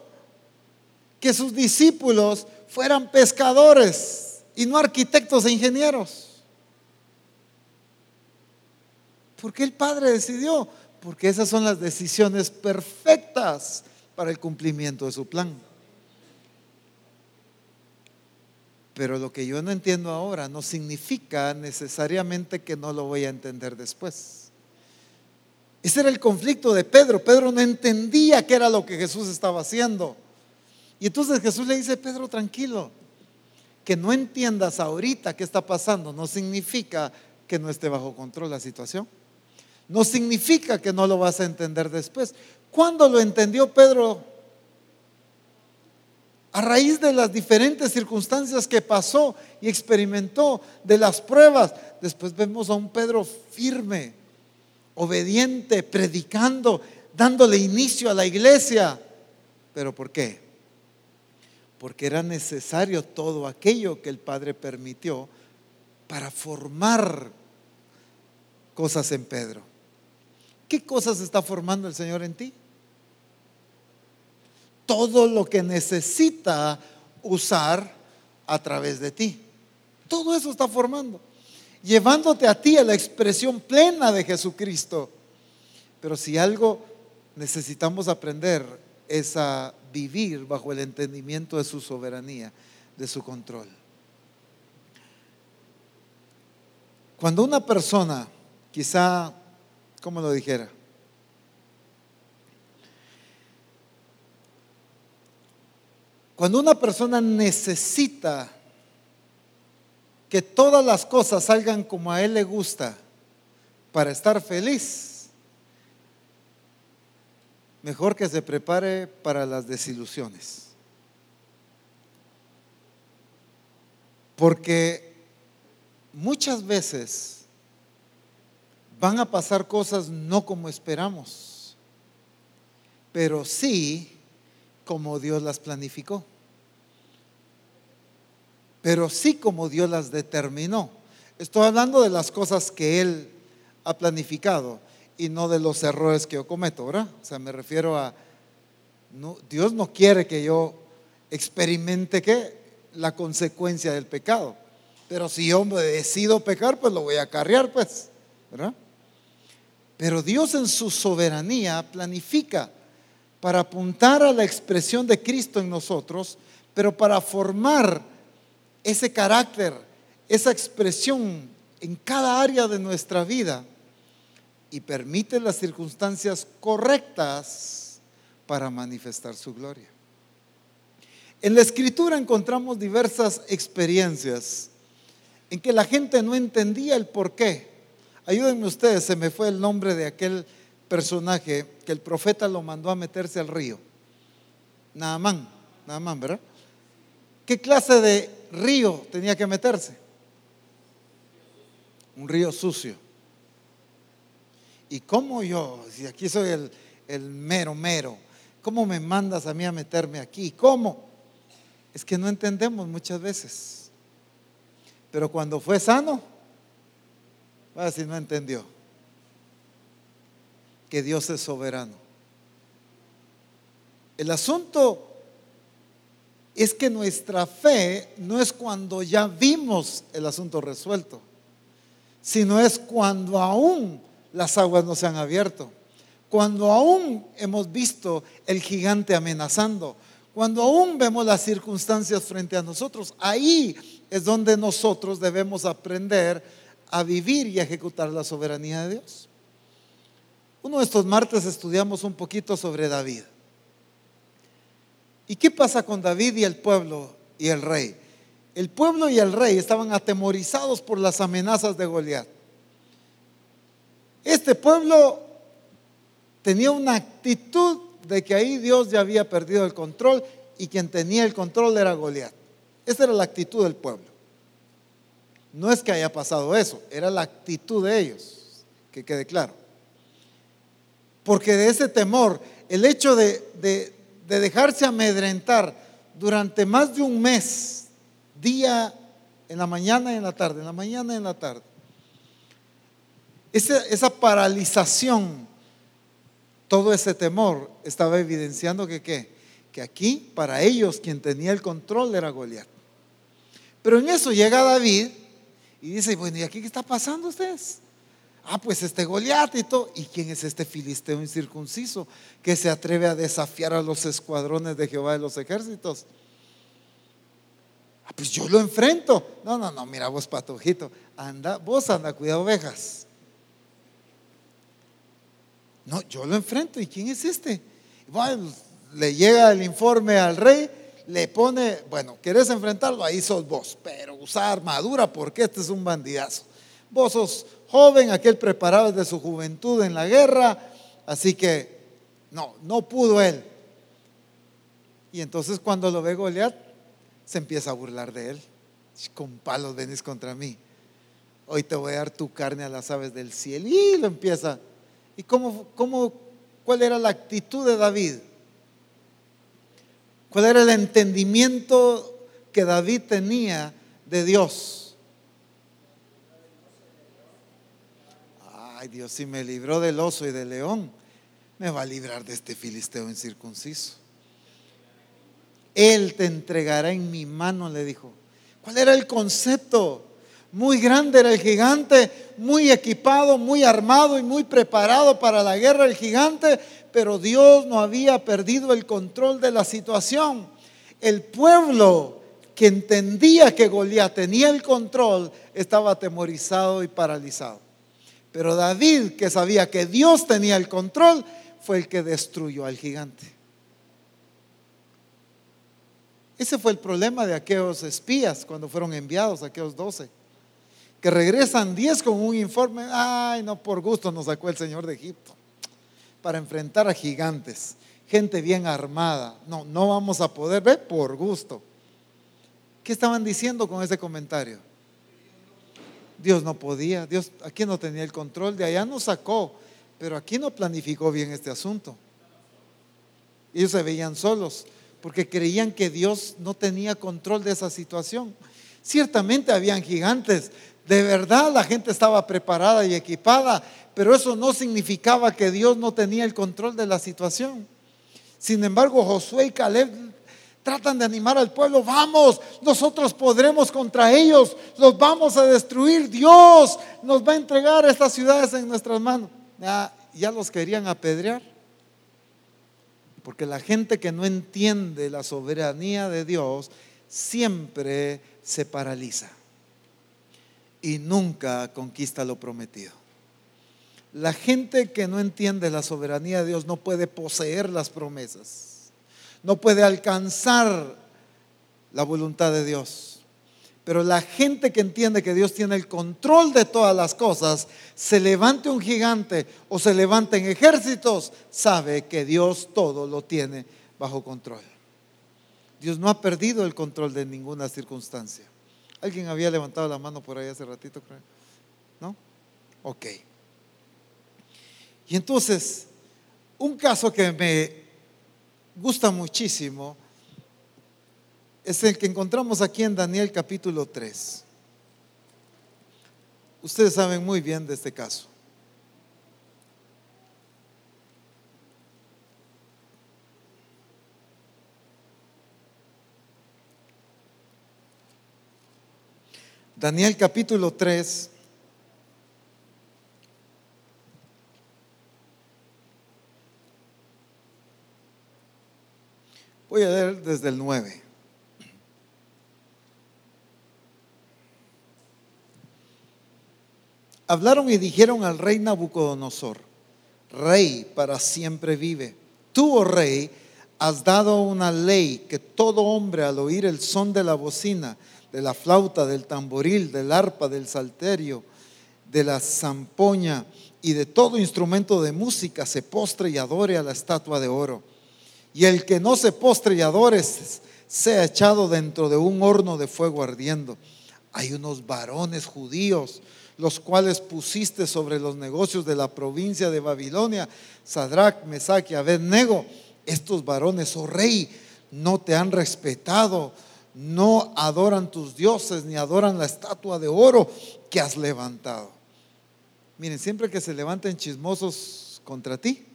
que sus discípulos fueran pescadores y no arquitectos e ingenieros? ¿Por qué el Padre decidió? Porque esas son las decisiones perfectas para el cumplimiento de su plan. Pero lo que yo no entiendo ahora no significa necesariamente que no lo voy a entender después. Ese era el conflicto de Pedro. Pedro no entendía qué era lo que Jesús estaba haciendo. Y entonces Jesús le dice, Pedro, tranquilo, que no entiendas ahorita qué está pasando no significa que no esté bajo control la situación no significa que no lo vas a entender después. ¿Cuándo lo entendió Pedro? A raíz de las diferentes circunstancias que pasó y experimentó, de las pruebas, después vemos a un Pedro firme, obediente, predicando, dándole inicio a la iglesia. ¿Pero por qué? Porque era necesario todo aquello que el Padre permitió para formar cosas en Pedro. ¿Qué cosas está formando el Señor en ti? Todo lo que necesita usar a través de ti. Todo eso está formando. Llevándote a ti a la expresión plena de Jesucristo. Pero si algo necesitamos aprender es a vivir bajo el entendimiento de su soberanía, de su control. Cuando una persona quizá como lo dijera. Cuando una persona necesita que todas las cosas salgan como a él le gusta para estar feliz, mejor que se prepare para las desilusiones. Porque muchas veces van a pasar cosas no como esperamos, pero sí como Dios las planificó, pero sí como Dios las determinó. Estoy hablando de las cosas que Él ha planificado y no de los errores que yo cometo, ¿verdad? O sea, me refiero a, Dios no quiere que yo experimente ¿qué? la consecuencia del pecado. Pero si yo me decido pecar, pues lo voy a acarrear, pues, ¿verdad? Pero Dios en su soberanía planifica para apuntar a la expresión de Cristo en nosotros, pero para formar ese carácter, esa expresión en cada área de nuestra vida y permite las circunstancias correctas para manifestar su gloria. En la escritura encontramos diversas experiencias en que la gente no entendía el por qué Ayúdenme ustedes, se me fue el nombre de aquel personaje que el profeta lo mandó a meterse al río. Naamán, Naamán, ¿verdad? ¿Qué clase de río tenía que meterse? Un río sucio. ¿Y cómo yo, si aquí soy el, el mero mero, cómo me mandas a mí a meterme aquí? ¿Cómo? Es que no entendemos muchas veces. Pero cuando fue sano, a si no entendió que Dios es soberano. El asunto es que nuestra fe no es cuando ya vimos el asunto resuelto, sino es cuando aún las aguas no se han abierto, cuando aún hemos visto el gigante amenazando, cuando aún vemos las circunstancias frente a nosotros. Ahí es donde nosotros debemos aprender a vivir y ejecutar la soberanía de Dios. Uno de estos martes estudiamos un poquito sobre David. ¿Y qué pasa con David y el pueblo y el rey? El pueblo y el rey estaban atemorizados por las amenazas de Goliat. Este pueblo tenía una actitud de que ahí Dios ya había perdido el control y quien tenía el control era Goliat. Esa era la actitud del pueblo. No es que haya pasado eso, era la actitud de ellos. que quede claro. Porque de ese temor, el hecho de, de, dejarse amedrentar durante más de un mes, día en la mañana y en la tarde, en la mañana y en la tarde, esa, esa paralización, todo ese temor estaba evidenciando que qué? Que aquí para ellos quien tenía el control era Goliat. Pero en eso llega David y dice, bueno, ¿y aquí qué está pasando ustedes? Ah, pues este Goliat y todo. ¿Y quién es este filisteo incircunciso que se atreve a desafiar a los escuadrones de Jehová de los ejércitos? Ah, pues yo lo enfrento. No, no, no, mira vos, patojito. Anda, vos anda, cuidado, ovejas. No, yo lo enfrento. ¿Y quién es este? Bueno, le llega el informe al rey, le pone, bueno, ¿querés enfrentarlo? Ahí sos vos, pero usa armadura porque este es un bandidazo. Vos sos joven, aquel preparado desde su juventud en la guerra, así que no, no pudo él. Y entonces cuando lo ve Goliat, se empieza a burlar de él. Con palos venís contra mí. Hoy te voy a dar tu carne a las aves del cielo. Y lo empieza. ¿Y cómo, cómo, cuál era la actitud de David? ¿Cuál era el entendimiento que David tenía de Dios? Ay Dios, si me libró del oso y del león, me va a librar de este filisteo incircunciso. Él te entregará en mi mano, le dijo. ¿Cuál era el concepto? Muy grande era el gigante, muy equipado, muy armado y muy preparado para la guerra el gigante, pero Dios no había perdido el control de la situación. El pueblo que entendía que Goliat tenía el control estaba atemorizado y paralizado. Pero David, que sabía que Dios tenía el control, fue el que destruyó al gigante. Ese fue el problema de aquellos espías cuando fueron enviados, aquellos doce, que regresan diez con un informe, ay, no, por gusto nos sacó el Señor de Egipto, para enfrentar a gigantes, gente bien armada. No, no vamos a poder ver por gusto. ¿Qué estaban diciendo con ese comentario? Dios no podía, Dios aquí no tenía el control, de allá nos sacó, pero aquí no planificó bien este asunto. Ellos se veían solos porque creían que Dios no tenía control de esa situación. Ciertamente habían gigantes, de verdad la gente estaba preparada y equipada, pero eso no significaba que Dios no tenía el control de la situación. Sin embargo, Josué y Caleb tratan de animar al pueblo, vamos, nosotros podremos contra ellos, los vamos a destruir, Dios nos va a entregar estas ciudades en nuestras manos. Ya, ya los querían apedrear, porque la gente que no entiende la soberanía de Dios siempre se paraliza y nunca conquista lo prometido. La gente que no entiende la soberanía de Dios no puede poseer las promesas no puede alcanzar la voluntad de Dios. Pero la gente que entiende que Dios tiene el control de todas las cosas, se levante un gigante o se levanten ejércitos, sabe que Dios todo lo tiene bajo control. Dios no ha perdido el control de ninguna circunstancia. ¿Alguien había levantado la mano por ahí hace ratito? ¿No? Ok. Y entonces, un caso que me gusta muchísimo es el que encontramos aquí en Daniel capítulo 3. Ustedes saben muy bien de este caso. Daniel capítulo 3 Voy a leer desde el 9. Hablaron y dijeron al rey Nabucodonosor, rey para siempre vive. Tú, oh rey, has dado una ley que todo hombre al oír el son de la bocina, de la flauta, del tamboril, del arpa, del salterio, de la zampoña y de todo instrumento de música se postre y adore a la estatua de oro y el que no se postre y adore sea echado dentro de un horno de fuego ardiendo. Hay unos varones judíos, los cuales pusiste sobre los negocios de la provincia de Babilonia, Sadrach, Mesach y Abednego. Estos varones, oh rey, no te han respetado, no adoran tus dioses, ni adoran la estatua de oro que has levantado. Miren, siempre que se levanten chismosos contra ti,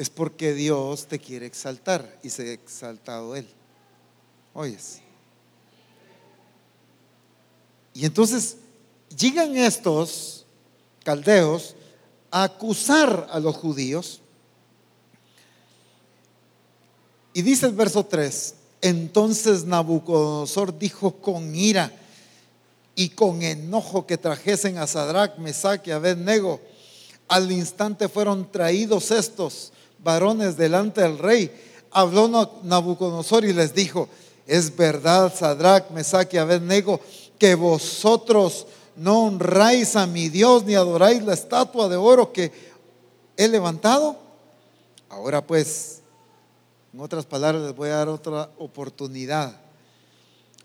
es porque Dios te quiere exaltar y se ha exaltado Él. Oyes. Y entonces llegan estos caldeos a acusar a los judíos. Y dice el verso 3, entonces Nabucodonosor dijo con ira y con enojo que trajesen a Sadrach, Mesach y Abednego. Al instante fueron traídos estos varones delante del rey. Habló Nabucodonosor y les dijo, es verdad, Sadrach, Mesach y Abednego, que vosotros no honráis a mi Dios ni adoráis la estatua de oro que he levantado. Ahora pues, en otras palabras, les voy a dar otra oportunidad.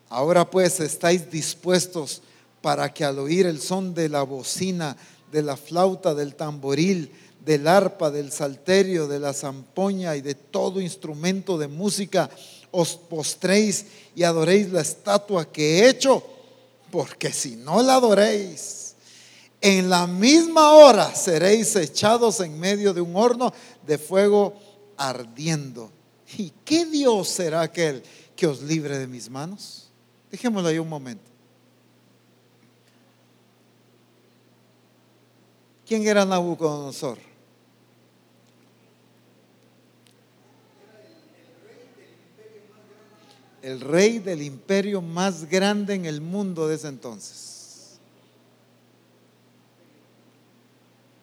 Ahora pues estáis dispuestos para que al oír el son de la bocina, de la flauta, del tamboril, del arpa, del salterio, de la zampoña y de todo instrumento de música, os postréis y adoréis la estatua que he hecho porque si no la adoréis, en la misma hora seréis echados en medio de un horno de fuego ardiendo. ¿Y qué Dios será aquel que os libre de mis manos? Dejémoslo ahí un momento. ¿Quién era Nabucodonosor? El rey del imperio más grande en el mundo de ese entonces.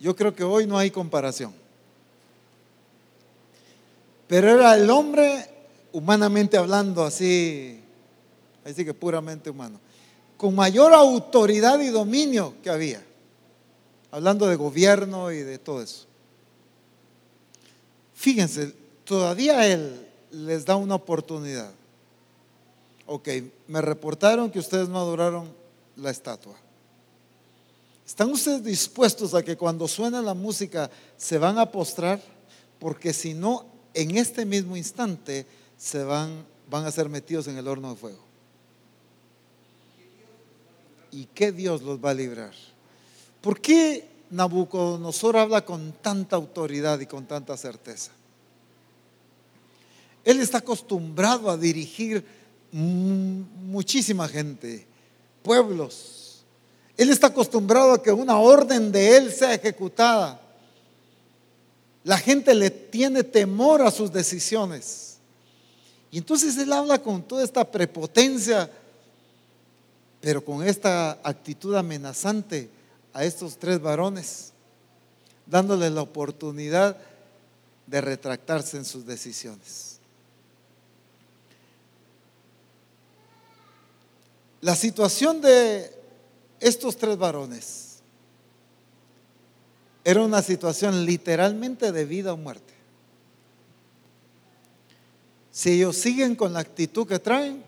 Yo creo que hoy no hay comparación. Pero era el hombre, humanamente hablando, así, así que puramente humano, con mayor autoridad y dominio que había, hablando de gobierno y de todo eso. Fíjense, todavía él les da una oportunidad ok, me reportaron que ustedes no adoraron la estatua. ¿Están ustedes dispuestos a que cuando suena la música se van a postrar? Porque si no, en este mismo instante se van, van a ser metidos en el horno de fuego. ¿Y qué Dios los va a librar? ¿Por qué Nabucodonosor habla con tanta autoridad y con tanta certeza? Él está acostumbrado a dirigir muchísima gente, pueblos. Él está acostumbrado a que una orden de Él sea ejecutada. La gente le tiene temor a sus decisiones. Y entonces Él habla con toda esta prepotencia, pero con esta actitud amenazante a estos tres varones, dándoles la oportunidad de retractarse en sus decisiones. La situación de estos tres varones era una situación literalmente de vida o muerte. Si ellos siguen con la actitud que traen,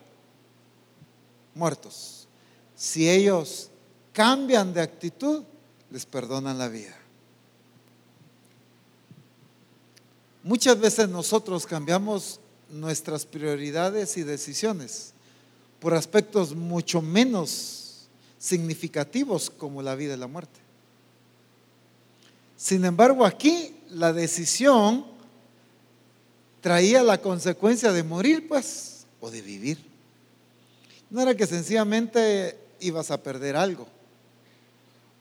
muertos. Si ellos cambian de actitud, les perdonan la vida. Muchas veces nosotros cambiamos nuestras prioridades y decisiones por aspectos mucho menos significativos como la vida y la muerte. Sin embargo, aquí la decisión traía la consecuencia de morir, pues, o de vivir. No era que sencillamente ibas a perder algo,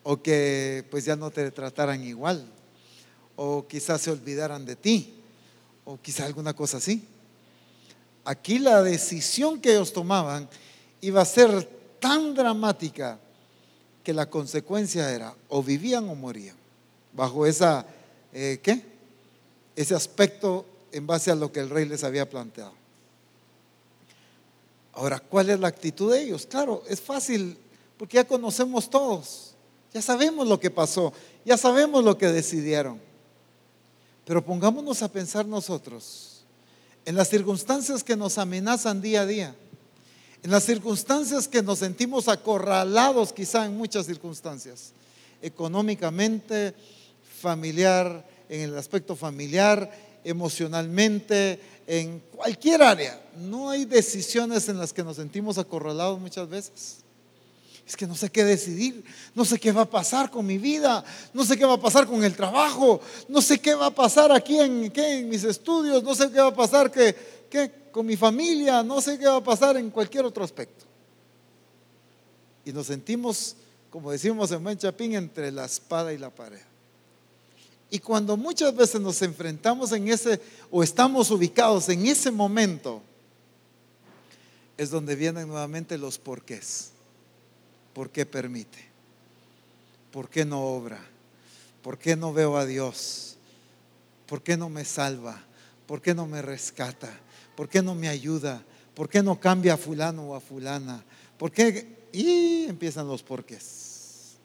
o que pues ya no te trataran igual, o quizás se olvidaran de ti, o quizás alguna cosa así. Aquí la decisión que ellos tomaban iba a ser tan dramática que la consecuencia era o vivían o morían, bajo esa, eh, ¿qué? Ese aspecto en base a lo que el rey les había planteado. Ahora, ¿cuál es la actitud de ellos? Claro, es fácil, porque ya conocemos todos, ya sabemos lo que pasó, ya sabemos lo que decidieron. Pero pongámonos a pensar nosotros en las circunstancias que nos amenazan día a día, En las circunstancias que nos sentimos acorralados, quizá en muchas circunstancias, económicamente, familiar, en el aspecto familiar, emocionalmente, en cualquier área. No hay decisiones en las que nos sentimos acorralados muchas veces. Es que no sé qué decidir, no sé qué va a pasar con mi vida, no sé qué va a pasar con el trabajo, no sé qué va a pasar aquí en, mis estudios, no sé qué va a pasar que, con mi familia, no sé qué va a pasar en cualquier otro aspecto. Y nos sentimos, como decimos en buen chapín, entre la espada y la pared. Y cuando muchas veces nos enfrentamos en ese, o estamos ubicados en ese momento, es donde vienen nuevamente los porqués. ¿Por qué permite? ¿Por qué no obra? ¿Por qué no veo a Dios? ¿Por qué no me salva? ¿Por qué no me rescata? ¿Por qué no me ayuda? ¿Por qué no cambia a fulano o a fulana? ¿Por qué? Y empiezan los porqués.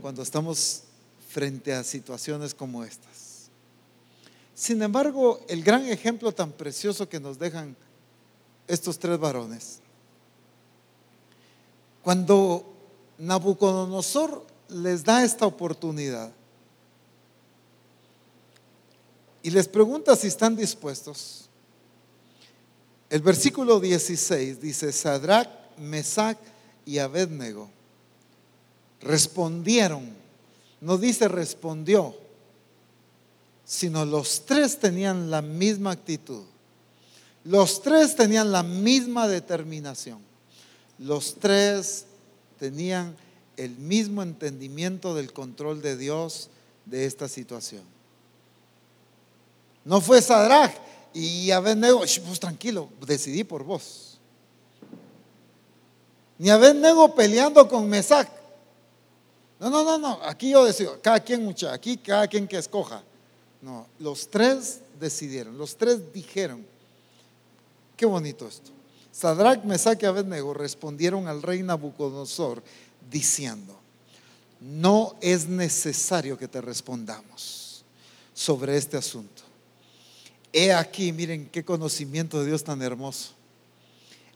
Cuando estamos frente a situaciones como estas. Sin embargo, el gran ejemplo tan precioso que nos dejan estos tres varones, cuando Nabucodonosor les da esta oportunidad y les pregunta si están dispuestos. El versículo 16 dice, Sadrach, Mesach y Abednego respondieron, no dice respondió, sino los tres tenían la misma actitud. Los tres tenían la misma determinación. Los tres tenían el mismo entendimiento del control de Dios de esta situación. No fue Sadrach y Abednego, pues tranquilo, decidí por vos. Ni Abednego peleando con Mesac. No, no, no, no, aquí yo decido, cada quien mucha, aquí cada quien que escoja. No, los tres decidieron, los tres dijeron. Qué bonito esto. Sadrach, Mesach y Abednego respondieron al rey Nabucodonosor diciendo, no es necesario que te respondamos sobre este asunto. He aquí, miren qué conocimiento de Dios tan hermoso.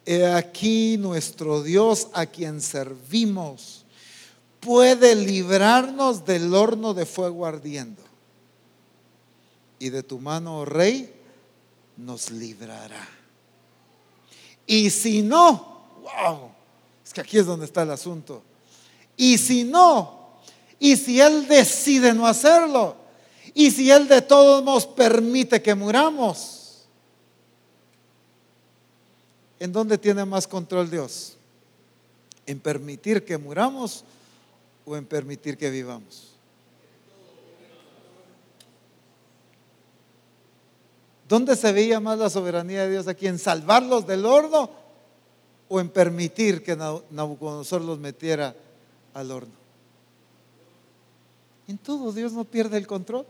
He aquí nuestro Dios a quien servimos puede librarnos del horno de fuego ardiendo. Y de tu mano, oh rey, nos librará. Y si no, wow, es que aquí es donde está el asunto. Y si no, y si Él decide no hacerlo, y si Él de todos modos permite que muramos, ¿en dónde tiene más control Dios? ¿En permitir que muramos o en permitir que vivamos? ¿Dónde se veía más la soberanía de Dios aquí? ¿En salvarlos del horno o en permitir que Nabucodonosor los metiera al horno? En todo Dios no pierde el control.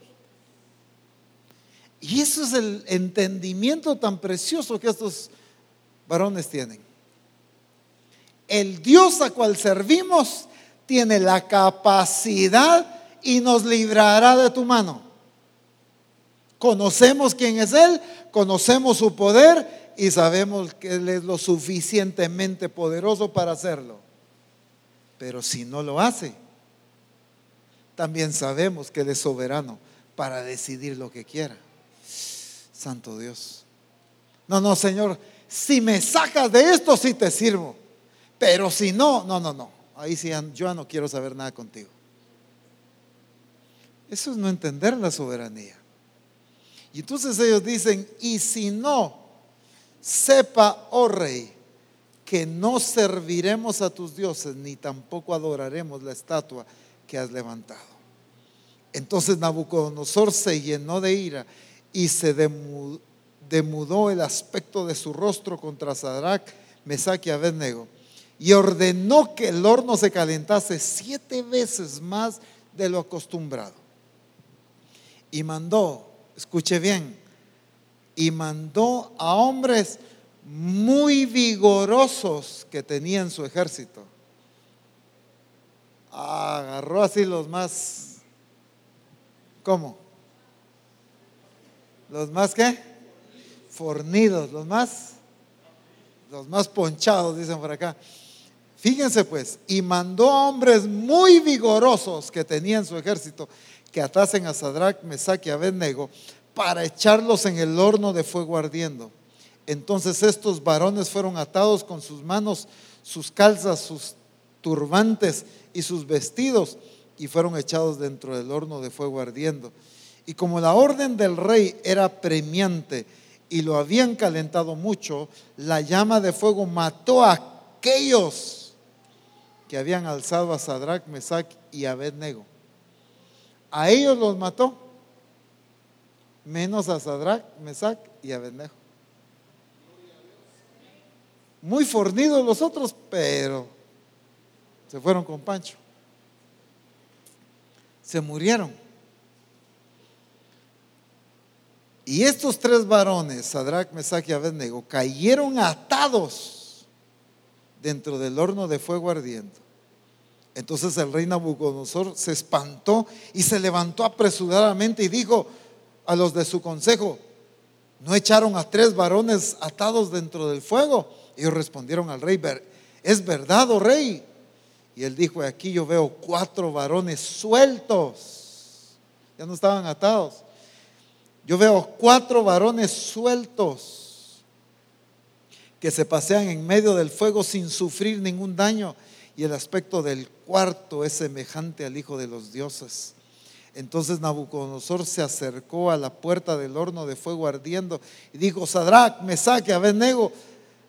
Y eso es el entendimiento tan precioso que estos varones tienen. El Dios a cual servimos tiene la capacidad y nos librará de tu mano. Conocemos quién es Él, conocemos su poder y sabemos que Él es lo suficientemente poderoso para hacerlo. Pero si no lo hace, también sabemos que Él es soberano para decidir lo que quiera. Santo Dios. No, no, Señor, si me sacas de esto, sí te sirvo. Pero si no, no, no, no. Ahí sí, yo ya no quiero saber nada contigo. Eso es no entender la soberanía. Y entonces ellos dicen, y si no, sepa, oh rey, que no serviremos a tus dioses, ni tampoco adoraremos la estatua que has levantado. Entonces Nabucodonosor se llenó de ira y se demudó el aspecto de su rostro contra Sadrach, Mesach y Abednego y ordenó que el horno se calentase siete veces más de lo acostumbrado. Y mandó escuche bien, y mandó a hombres muy vigorosos que tenían su ejército. Agarró así los más, ¿cómo? Los más qué? Fornidos, los más los más ponchados, dicen por acá. Fíjense pues, y mandó a hombres muy vigorosos que tenían su ejército que atasen a Sadrach, Mesach y Abednego para echarlos en el horno de fuego ardiendo. Entonces estos varones fueron atados con sus manos, sus calzas, sus turbantes y sus vestidos y fueron echados dentro del horno de fuego ardiendo. Y como la orden del rey era premiante y lo habían calentado mucho, la llama de fuego mató a aquellos que habían alzado a Sadrach, Mesach y Abednego. A ellos los mató, menos a Sadrach, Mesach y Abednego. Muy fornidos los otros, pero se fueron con Pancho. Se murieron. Y estos tres varones, Sadrach, Mesach y Abednego, cayeron atados dentro del horno de fuego ardiendo. Entonces el rey Nabucodonosor se espantó y se levantó apresuradamente y dijo a los de su consejo, ¿no echaron a tres varones atados dentro del fuego? Ellos respondieron al rey, ¿es verdad, oh rey? Y él dijo, aquí yo veo cuatro varones sueltos, ya no estaban atados. Yo veo cuatro varones sueltos que se pasean en medio del fuego sin sufrir ningún daño y el aspecto del cuarto es semejante al Hijo de los dioses. Entonces Nabucodonosor se acercó a la puerta del horno de fuego ardiendo y dijo, Sadrach, Mesach Abednego,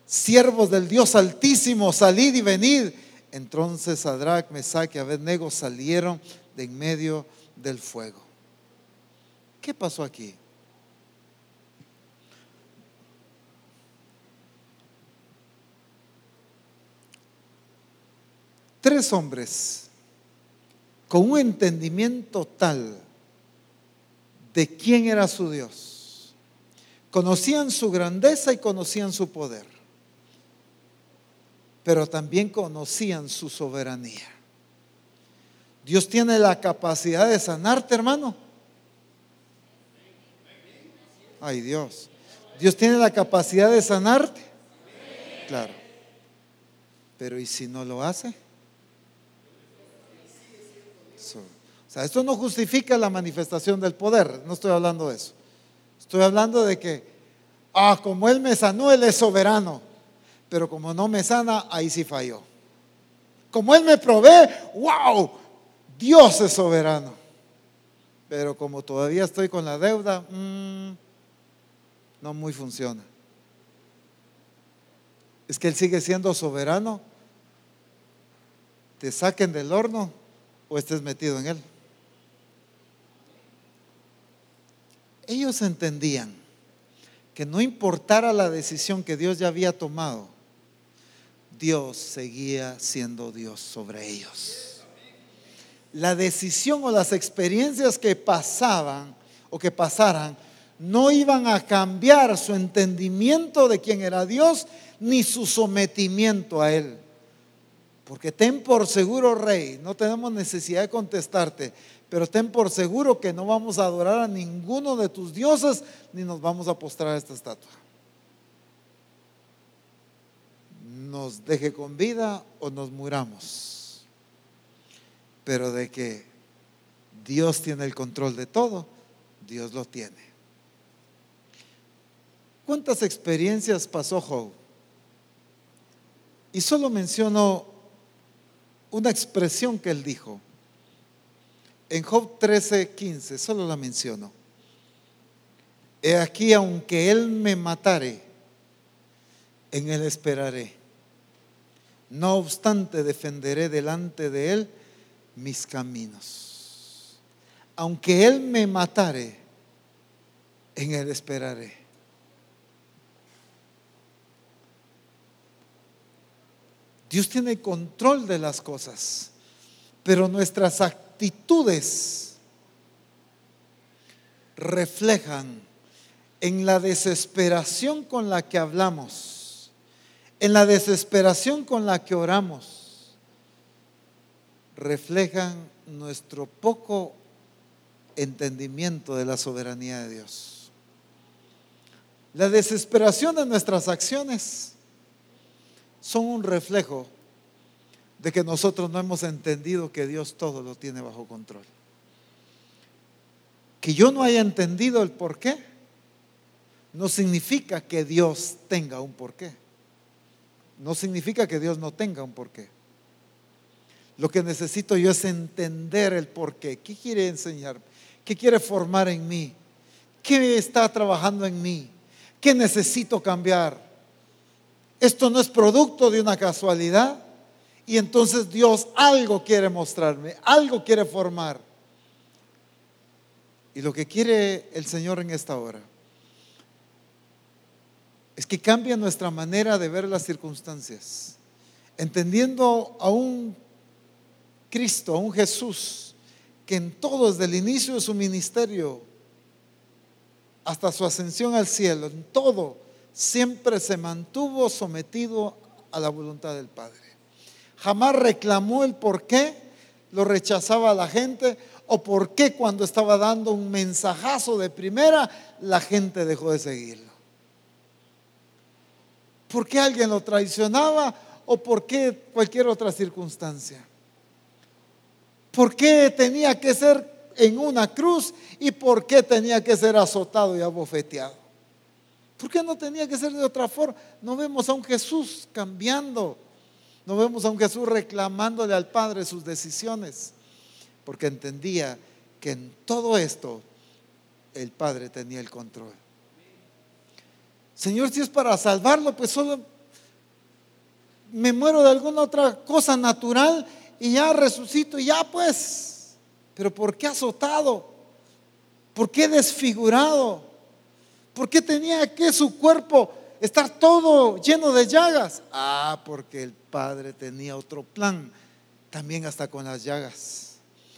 siervos del Dios Altísimo, salid y venid. Entonces Sadrach, Mesach y Abednego salieron de en medio del fuego. ¿Qué pasó aquí? Tres hombres con un entendimiento tal de quién era su Dios. Conocían su grandeza y conocían su poder, pero también conocían su soberanía. Dios tiene la capacidad de sanarte, hermano. Ay Dios. Dios tiene la capacidad de sanarte. Claro. Pero ¿y si no lo hace? O sea, esto no justifica la manifestación del poder, no estoy hablando de eso. Estoy hablando de que, ah, como Él me sanó, Él es soberano, pero como no me sana, ahí sí falló. Como Él me provee, wow, Dios es soberano. Pero como todavía estoy con la deuda, mm, no muy funciona. Es que Él sigue siendo soberano. Te saquen del horno o estés metido en él. Ellos entendían que no importara la decisión que Dios ya había tomado, Dios seguía siendo Dios sobre ellos. La decisión o las experiencias que pasaban o que pasaran no iban a cambiar su entendimiento de quién era Dios ni su sometimiento a Él. Porque ten por seguro, rey, no tenemos necesidad de contestarte, pero ten por seguro que no vamos a adorar a ninguno de tus dioses ni nos vamos a postrar a esta estatua. Nos deje con vida o nos muramos. Pero de que Dios tiene el control de todo, Dios lo tiene. ¿Cuántas experiencias pasó Job? Y solo menciono una expresión que él dijo. En Job 13, 15, solo la menciono. He aquí, aunque él me matare, en él esperaré. No obstante, defenderé delante de él mis caminos. Aunque él me matare, en él esperaré. Dios tiene control de las cosas, pero nuestras actitudes reflejan en la desesperación con la que hablamos, en la desesperación con la que oramos, reflejan nuestro poco entendimiento de la soberanía de Dios. La desesperación de nuestras acciones son un reflejo de que nosotros no hemos entendido que Dios todo lo tiene bajo control. Que yo no haya entendido el por qué no significa que Dios tenga un porqué. No significa que Dios no tenga un porqué. Lo que necesito yo es entender el porqué. ¿Qué quiere enseñar? ¿Qué quiere formar en mí? ¿Qué está trabajando en mí? ¿Qué necesito cambiar? Esto no es producto de una casualidad. Y entonces Dios algo quiere mostrarme, algo quiere formar. Y lo que quiere el Señor en esta hora es que cambia nuestra manera de ver las circunstancias, entendiendo a un Cristo, a un Jesús, que en todo, desde el inicio de su ministerio hasta su ascensión al cielo, en todo, siempre se mantuvo sometido a la voluntad del Padre. Jamás reclamó el por qué lo rechazaba la gente o por qué cuando estaba dando un mensajazo de primera la gente dejó de seguirlo. ¿Por qué alguien lo traicionaba o por qué cualquier otra circunstancia? ¿Por qué tenía que ser en una cruz y por qué tenía que ser azotado y abofeteado? ¿Por qué no tenía que ser de otra forma? No vemos a un Jesús cambiando, no vemos a un Jesús reclamándole al Padre sus decisiones, porque entendía que en todo esto el Padre tenía el control. Señor, si es para salvarlo, pues solo me muero de alguna otra cosa natural y ya resucito y ya pues. Pero ¿por qué azotado? ¿Por qué desfigurado? ¿Por qué tenía que su cuerpo estar todo lleno de llagas? Ah, porque el Padre tenía otro plan, también hasta con las llagas.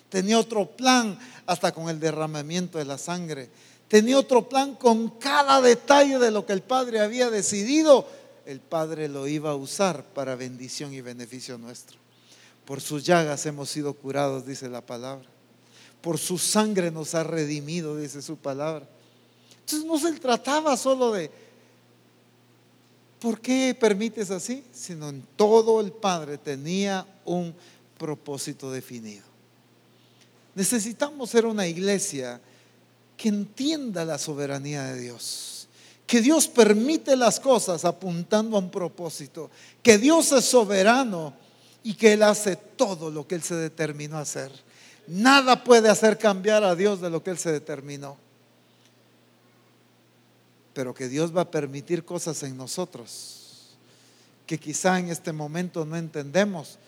Tenía otro plan hasta con el derramamiento de la sangre tenía otro plan con cada detalle de lo que el Padre había decidido. El Padre lo iba a usar para bendición y beneficio nuestro. Por sus llagas hemos sido curados, dice la palabra. Por su sangre nos ha redimido, dice su palabra. Entonces no se trataba solo de, ¿por qué permites así? Sino en todo el Padre tenía un propósito definido. Necesitamos ser una iglesia que entienda la soberanía de Dios. Que Dios permite las cosas apuntando a un propósito. Que Dios es soberano y que Él hace todo lo que Él se determinó a hacer. Nada puede hacer cambiar a Dios de lo que Él se determinó. Pero que Dios va a permitir cosas en nosotros que quizá en este momento no entendemos,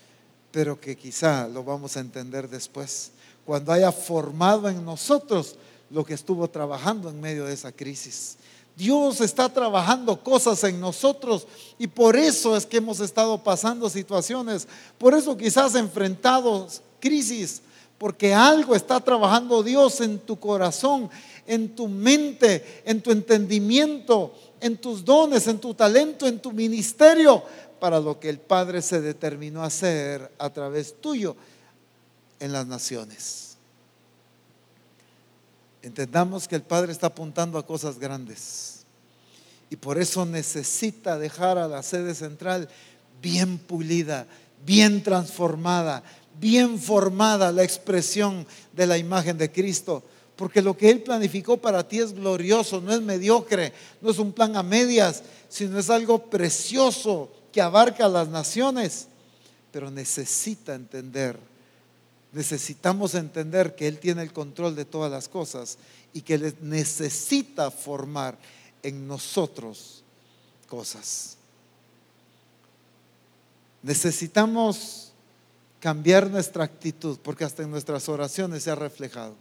pero que quizá lo vamos a entender después, cuando haya formado en nosotros lo que estuvo trabajando en medio de esa crisis. Dios está trabajando cosas en nosotros y por eso es que hemos estado pasando situaciones, por eso quizás enfrentados crisis, porque algo está trabajando Dios en tu corazón, en tu mente, en tu entendimiento, en tus dones, en tu talento, en tu ministerio, para lo que el Padre se determinó a hacer a través tuyo en las naciones. Entendamos que el Padre está apuntando a cosas grandes. Y por eso necesita dejar a la sede central bien pulida, bien transformada, bien formada la expresión de la imagen de Cristo. Porque lo que Él planificó para ti es glorioso, no es mediocre, no es un plan a medias, sino es algo precioso que abarca a las naciones. Pero necesita entender necesitamos entender que Él tiene el control de todas las cosas y que necesita formar en nosotros cosas. Necesitamos cambiar nuestra actitud porque hasta en nuestras oraciones se ha reflejado.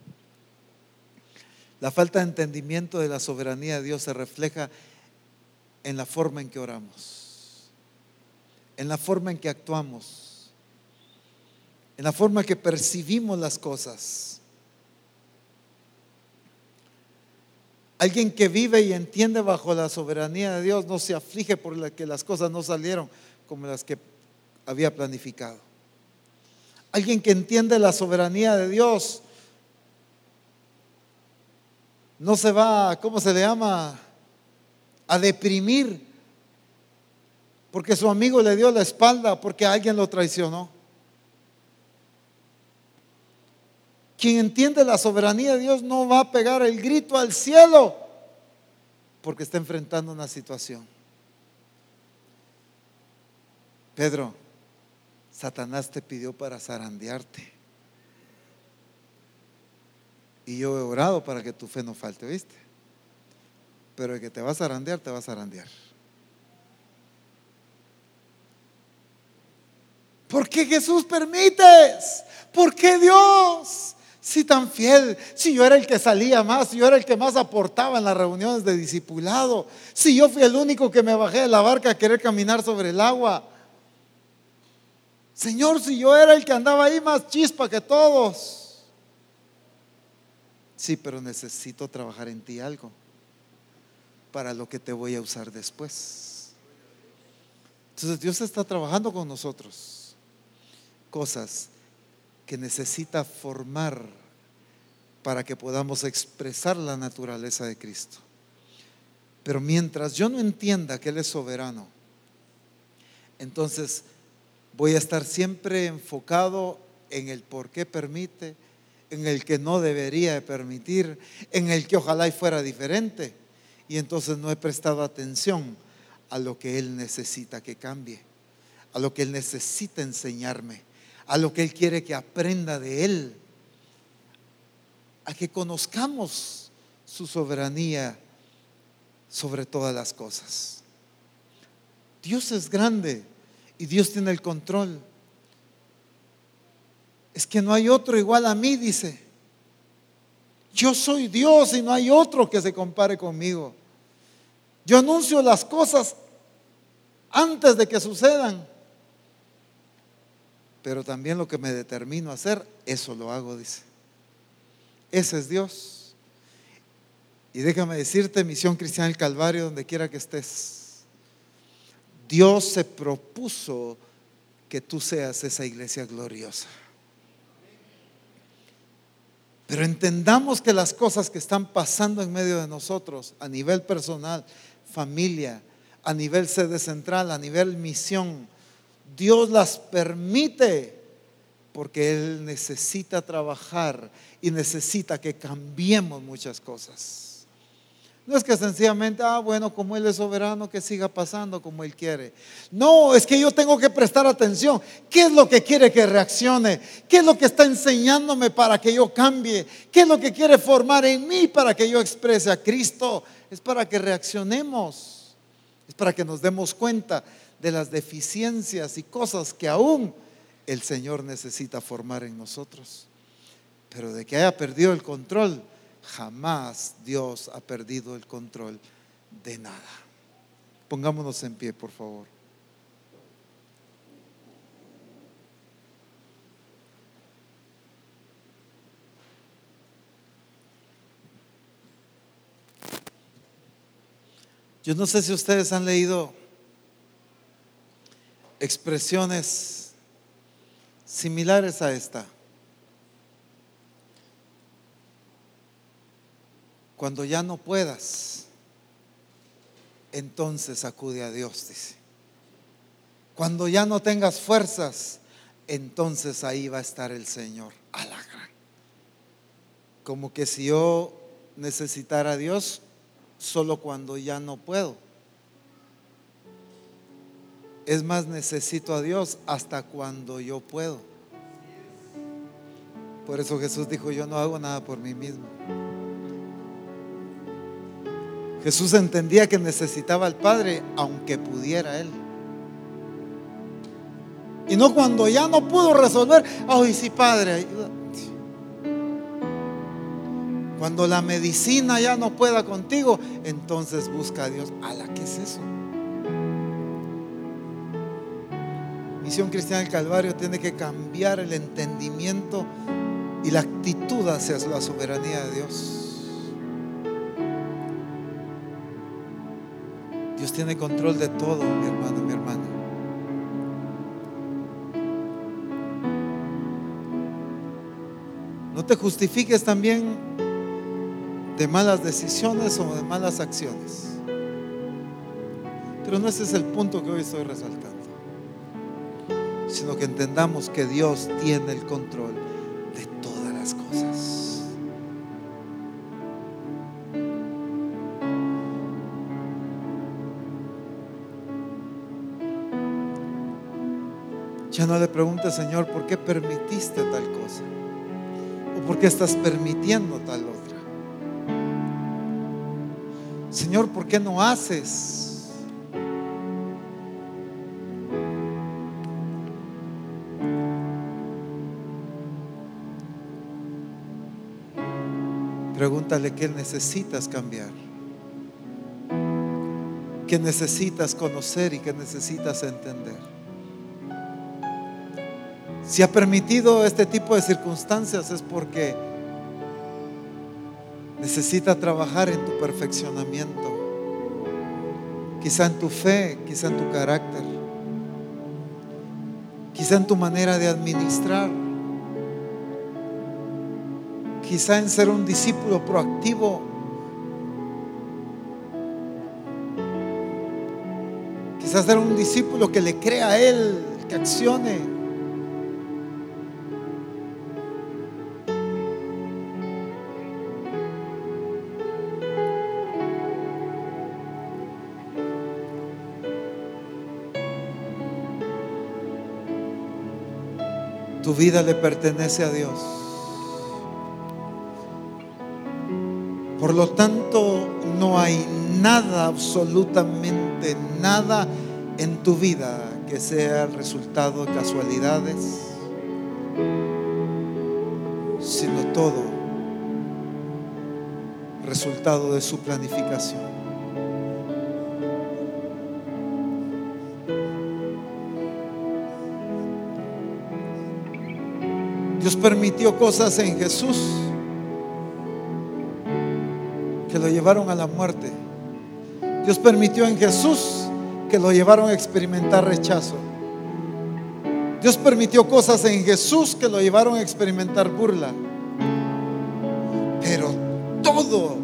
La falta de entendimiento de la soberanía de Dios se refleja en la forma en que oramos, en la forma en que actuamos en la forma que percibimos las cosas. Alguien que vive y entiende bajo la soberanía de Dios no se aflige por la que las cosas no salieron como las que había planificado. Alguien que entiende la soberanía de Dios no se va, ¿cómo se le llama? A deprimir porque su amigo le dio la espalda, porque alguien lo traicionó. Quien entiende la soberanía de Dios no va a pegar el grito al cielo porque está enfrentando una situación. Pedro, Satanás te pidió para zarandearte. Y yo he orado para que tu fe no falte, ¿viste? Pero el que te va a zarandear, te va a zarandear. ¿Por qué Jesús permites? ¿Por qué Dios? Si tan fiel, si yo era el que salía más, si yo era el que más aportaba en las reuniones de discipulado, si yo fui el único que me bajé de la barca a querer caminar sobre el agua. Señor, si yo era el que andaba ahí más chispa que todos. Sí, pero necesito trabajar en ti algo para lo que te voy a usar después. Entonces Dios está trabajando con nosotros. Cosas que necesita formar para que podamos expresar la naturaleza de Cristo. Pero mientras yo no entienda que Él es soberano, entonces voy a estar siempre enfocado en el por qué permite, en el que no debería de permitir, en el que ojalá y fuera diferente. Y entonces no he prestado atención a lo que Él necesita que cambie, a lo que Él necesita enseñarme, a lo que Él quiere que aprenda de Él, a que conozcamos su soberanía sobre todas las cosas. Dios es grande y Dios tiene el control. Es que no hay otro igual a mí, dice. Yo soy Dios y no hay otro que se compare conmigo. Yo anuncio las cosas antes de que sucedan. Pero también lo que me determino a hacer, eso lo hago, dice. Ese es Dios. Y déjame decirte, Misión Cristiana del Calvario, donde quiera que estés. Dios se propuso que tú seas esa iglesia gloriosa. Pero entendamos que las cosas que están pasando en medio de nosotros, a nivel personal, familia, a nivel sede central, a nivel misión, Dios las permite porque Él necesita trabajar y necesita que cambiemos muchas cosas. No es que sencillamente, ah, bueno, como Él es soberano, que siga pasando como Él quiere. No, es que yo tengo que prestar atención. ¿Qué es lo que quiere que reaccione? ¿Qué es lo que está enseñándome para que yo cambie? ¿Qué es lo que quiere formar en mí para que yo exprese a Cristo? Es para que reaccionemos. Es para que nos demos cuenta de las deficiencias y cosas que aún el Señor necesita formar en nosotros. Pero de que haya perdido el control, Jamás Dios ha perdido el control de nada. Pongámonos en pie, por favor. Yo no sé si ustedes han leído expresiones similares a esta. Cuando ya no puedas, entonces acude a Dios, dice. Cuando ya no tengas fuerzas, entonces ahí va a estar el Señor. A. Como que si yo necesitara a Dios solo cuando ya no puedo. Es más, necesito a Dios hasta cuando yo puedo. Por eso Jesús dijo, yo no hago nada por mí mismo. Jesús entendía que necesitaba al Padre aunque pudiera Él. Y no cuando ya no pudo resolver, ay sí Padre, ayuda. Cuando la medicina ya no pueda contigo, entonces busca a Dios. ¿A la qué es eso? Misión Cristiana del Calvario tiene que cambiar el entendimiento y la actitud hacia la soberanía de Dios. Tiene control de todo, mi hermano, mi hermana. No te justifiques también de malas decisiones o de malas acciones. Pero no ese es el punto que hoy estoy resaltando, sino que entendamos que Dios tiene el control No le preguntes, Señor, ¿por qué permitiste tal cosa? ¿O por qué estás permitiendo tal otra? Señor, ¿por qué no haces? Pregúntale qué necesitas cambiar, qué necesitas conocer y qué necesitas entender. Si ha permitido este tipo de circunstancias es porque necesita trabajar en tu perfeccionamiento, quizá en tu fe, quizá en tu carácter, quizá en tu manera de administrar, quizá en ser un discípulo proactivo. Quizás ser un discípulo que le crea a Él, que accione. Vida le pertenece a Dios. Por lo tanto, no hay nada, absolutamente nada en tu vida que sea resultado de casualidades, sino todo resultado de su planificación. Dios permitió cosas en Jesús que lo llevaron a la muerte. Dios permitió en Jesús que lo llevaron a experimentar rechazo. Dios permitió cosas en Jesús que lo llevaron a experimentar burla. Pero todo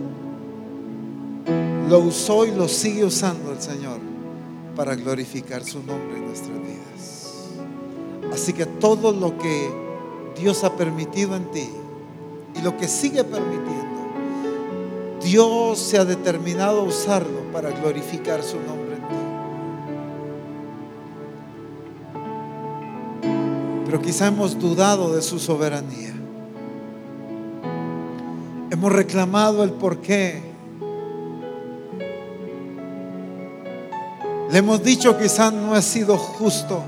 lo usó y lo sigue usando el Señor para glorificar su nombre en nuestras vidas. Así que todo lo que Dios ha permitido en ti y lo que sigue permitiendo, Dios se ha determinado a usarlo para glorificar su nombre en ti. Pero quizá hemos dudado de su soberanía. Hemos reclamado el por qué. Le hemos dicho quizá no ha sido justo.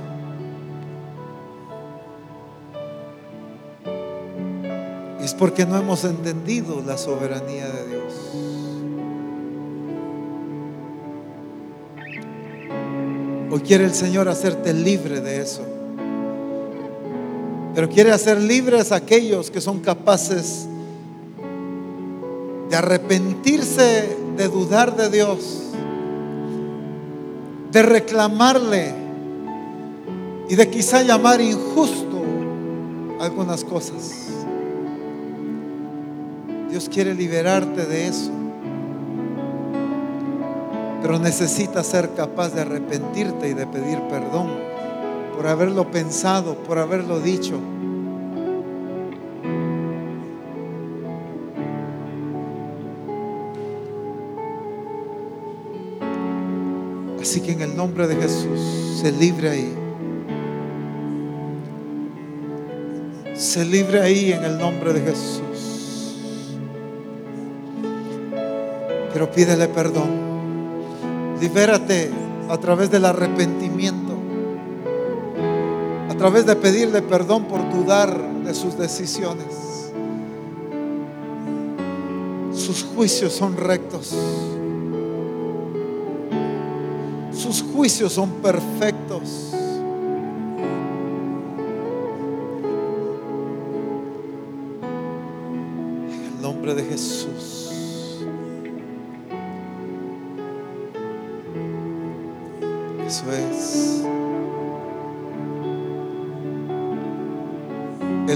Porque no hemos entendido la soberanía de Dios. Hoy quiere el Señor hacerte libre de eso. Pero quiere hacer libres a aquellos que son capaces de arrepentirse, de dudar de Dios, de reclamarle y de quizá llamar injusto algunas cosas. Dios quiere liberarte de eso. Pero necesitas ser capaz de arrepentirte y de pedir perdón por haberlo pensado, por haberlo dicho. Así que en el nombre de Jesús, se libre ahí. Se libre ahí en el nombre de Jesús. Pero pídele perdón. Libérate a través del arrepentimiento, a través de pedirle perdón por dudar de sus decisiones. Sus juicios son rectos. Sus juicios son perfectos. En el nombre de Jesús.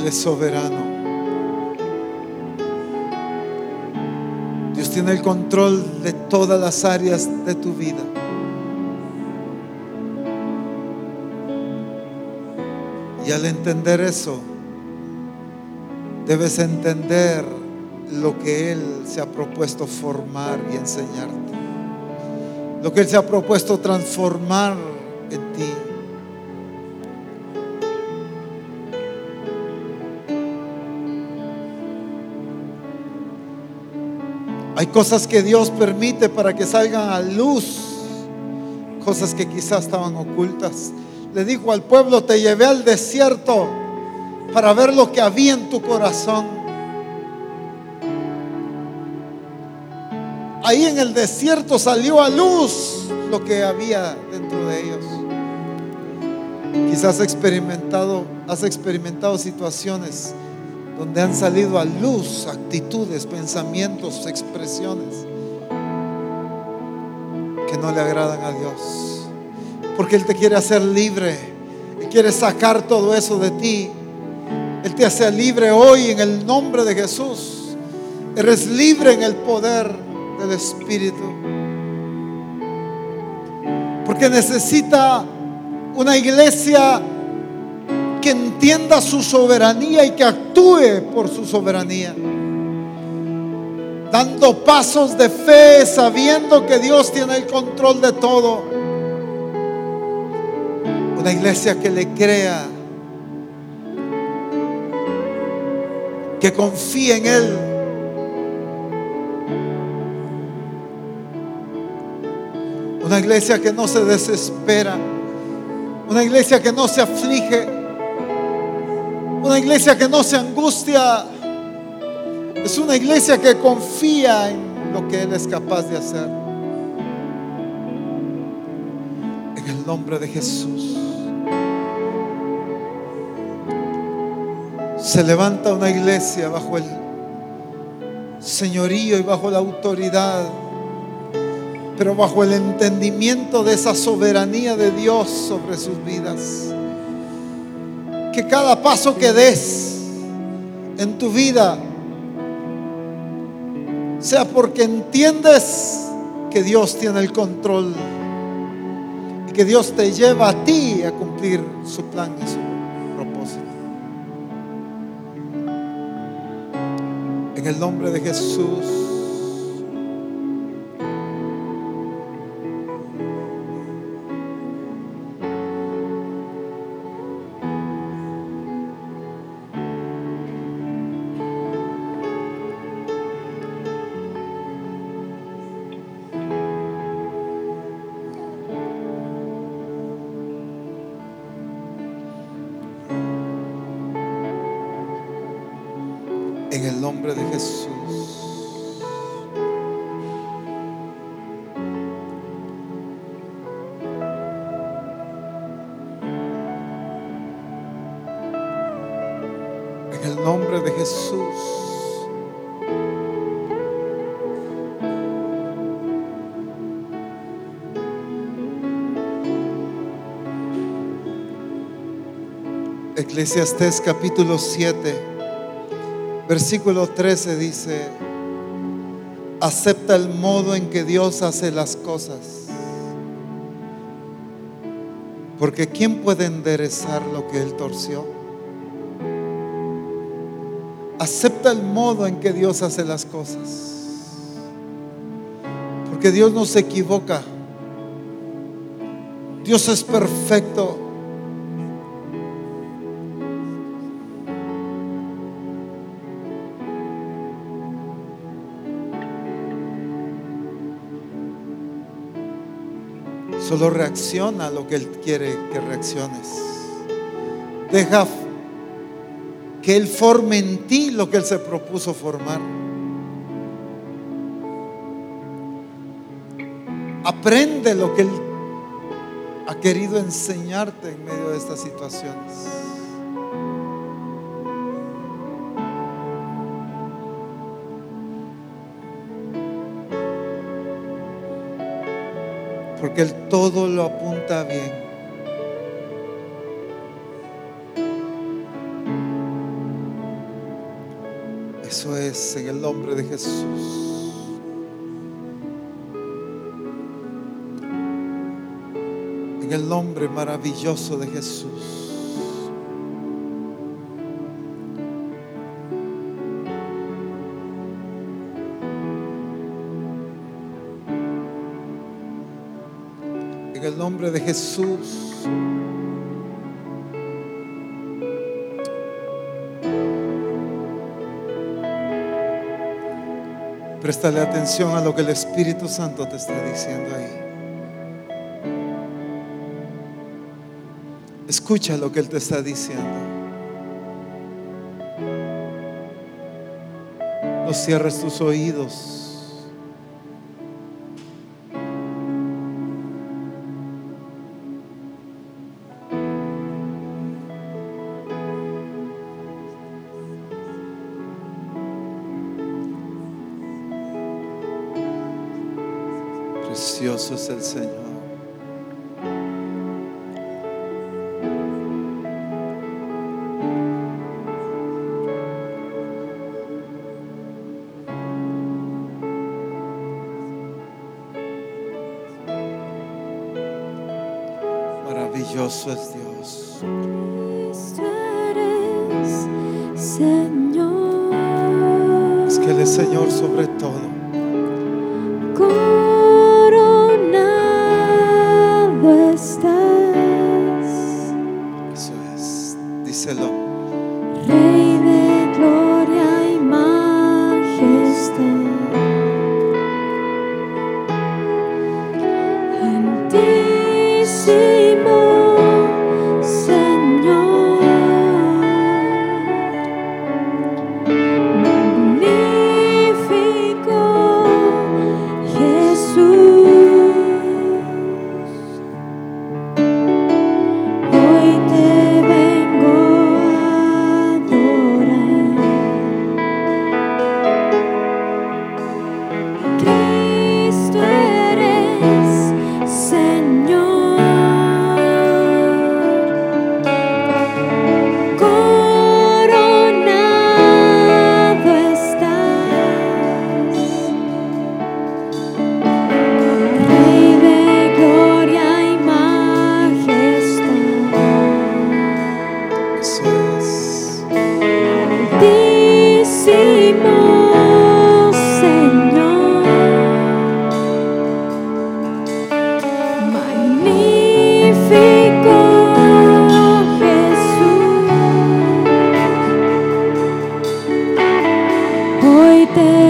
Es soberano. Dios tiene el control de todas las áreas de tu vida. Y al entender eso, debes entender lo que Él se ha propuesto formar y enseñarte. Lo que Él se ha propuesto transformar en ti. Hay cosas que Dios permite para que salgan a luz, cosas que quizás estaban ocultas. Le dijo al pueblo, te llevé al desierto para ver lo que había en tu corazón. Ahí en el desierto salió a luz lo que había dentro de ellos. Quizás experimentado, has experimentado situaciones donde han salido a luz actitudes, pensamientos, expresiones que no le agradan a Dios. Porque Él te quiere hacer libre. Él quiere sacar todo eso de ti. Él te hace libre hoy en el nombre de Jesús. Eres libre en el poder del Espíritu. Porque necesita una iglesia que entienda su soberanía y que actúe por su soberanía. Dando pasos de fe, sabiendo que Dios tiene el control de todo. Una iglesia que le crea, que confíe en Él. Una iglesia que no se desespera. Una iglesia que no se aflige. Una iglesia que no se angustia. Es una iglesia que confía en lo que Él es capaz de hacer. En el nombre de Jesús. Se levanta una iglesia bajo el señorío y bajo la autoridad, pero bajo el entendimiento de esa soberanía de Dios sobre sus vidas que cada paso que des en tu vida sea porque entiendes que Dios tiene el control y que Dios te lleva a ti a cumplir su plan y su propósito. En el nombre de Jesús. Eclesiastés capítulo 7, versículo 13 dice, acepta el modo en que Dios hace las cosas. Porque ¿quién puede enderezar lo que Él torció? Acepta el modo en que Dios hace las cosas. Porque Dios no se equivoca. Dios es perfecto. Solo reacciona a lo que Él quiere que reacciones. Deja que Él forme en ti lo que Él se propuso formar. Aprende lo que Él ha querido enseñarte en medio de estas situaciones. Porque Él todo lo apunta bien. Eso es en el nombre de Jesús. En el nombre maravilloso de Jesús. Nombre de Jesús. Préstale atención a lo que el Espíritu Santo te está diciendo ahí. Escucha lo que Él te está diciendo. No cierres tus oídos. te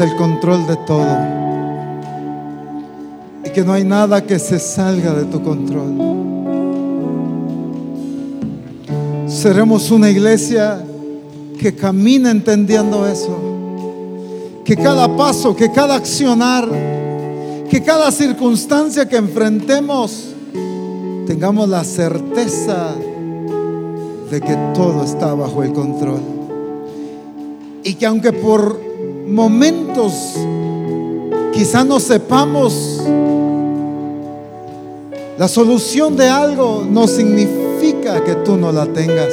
el control de todo y que no hay nada que se salga de tu control. Seremos una iglesia que camina entendiendo eso. Que cada paso, que cada accionar, que cada circunstancia que enfrentemos, tengamos la certeza de que todo está bajo el control. Y que aunque por momentos quizá no sepamos la solución de algo, no significa que tú no la tengas.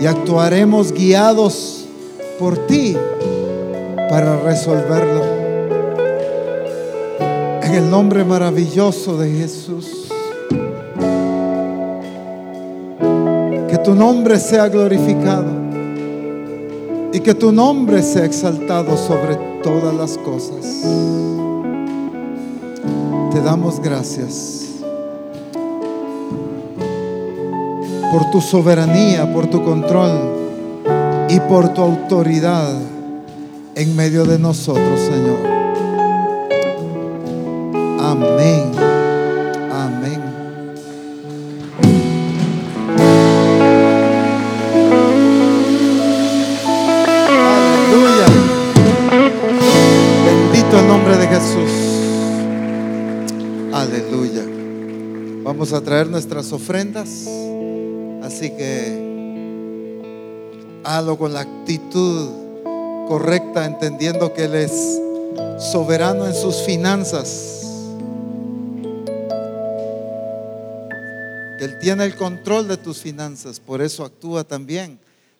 Y actuaremos guiados por ti para resolverlo. En el nombre maravilloso de Jesús. Que tu nombre sea glorificado y que tu nombre sea exaltado sobre todas las cosas. Te damos gracias por tu soberanía, por tu control y por tu autoridad en medio de nosotros, Señor. Amén. Ofrendas. Así que hazlo con la actitud correcta, entendiendo que Él es soberano en sus finanzas. Que Él tiene el control de tus finanzas, por eso actúa también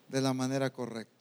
de la manera correcta.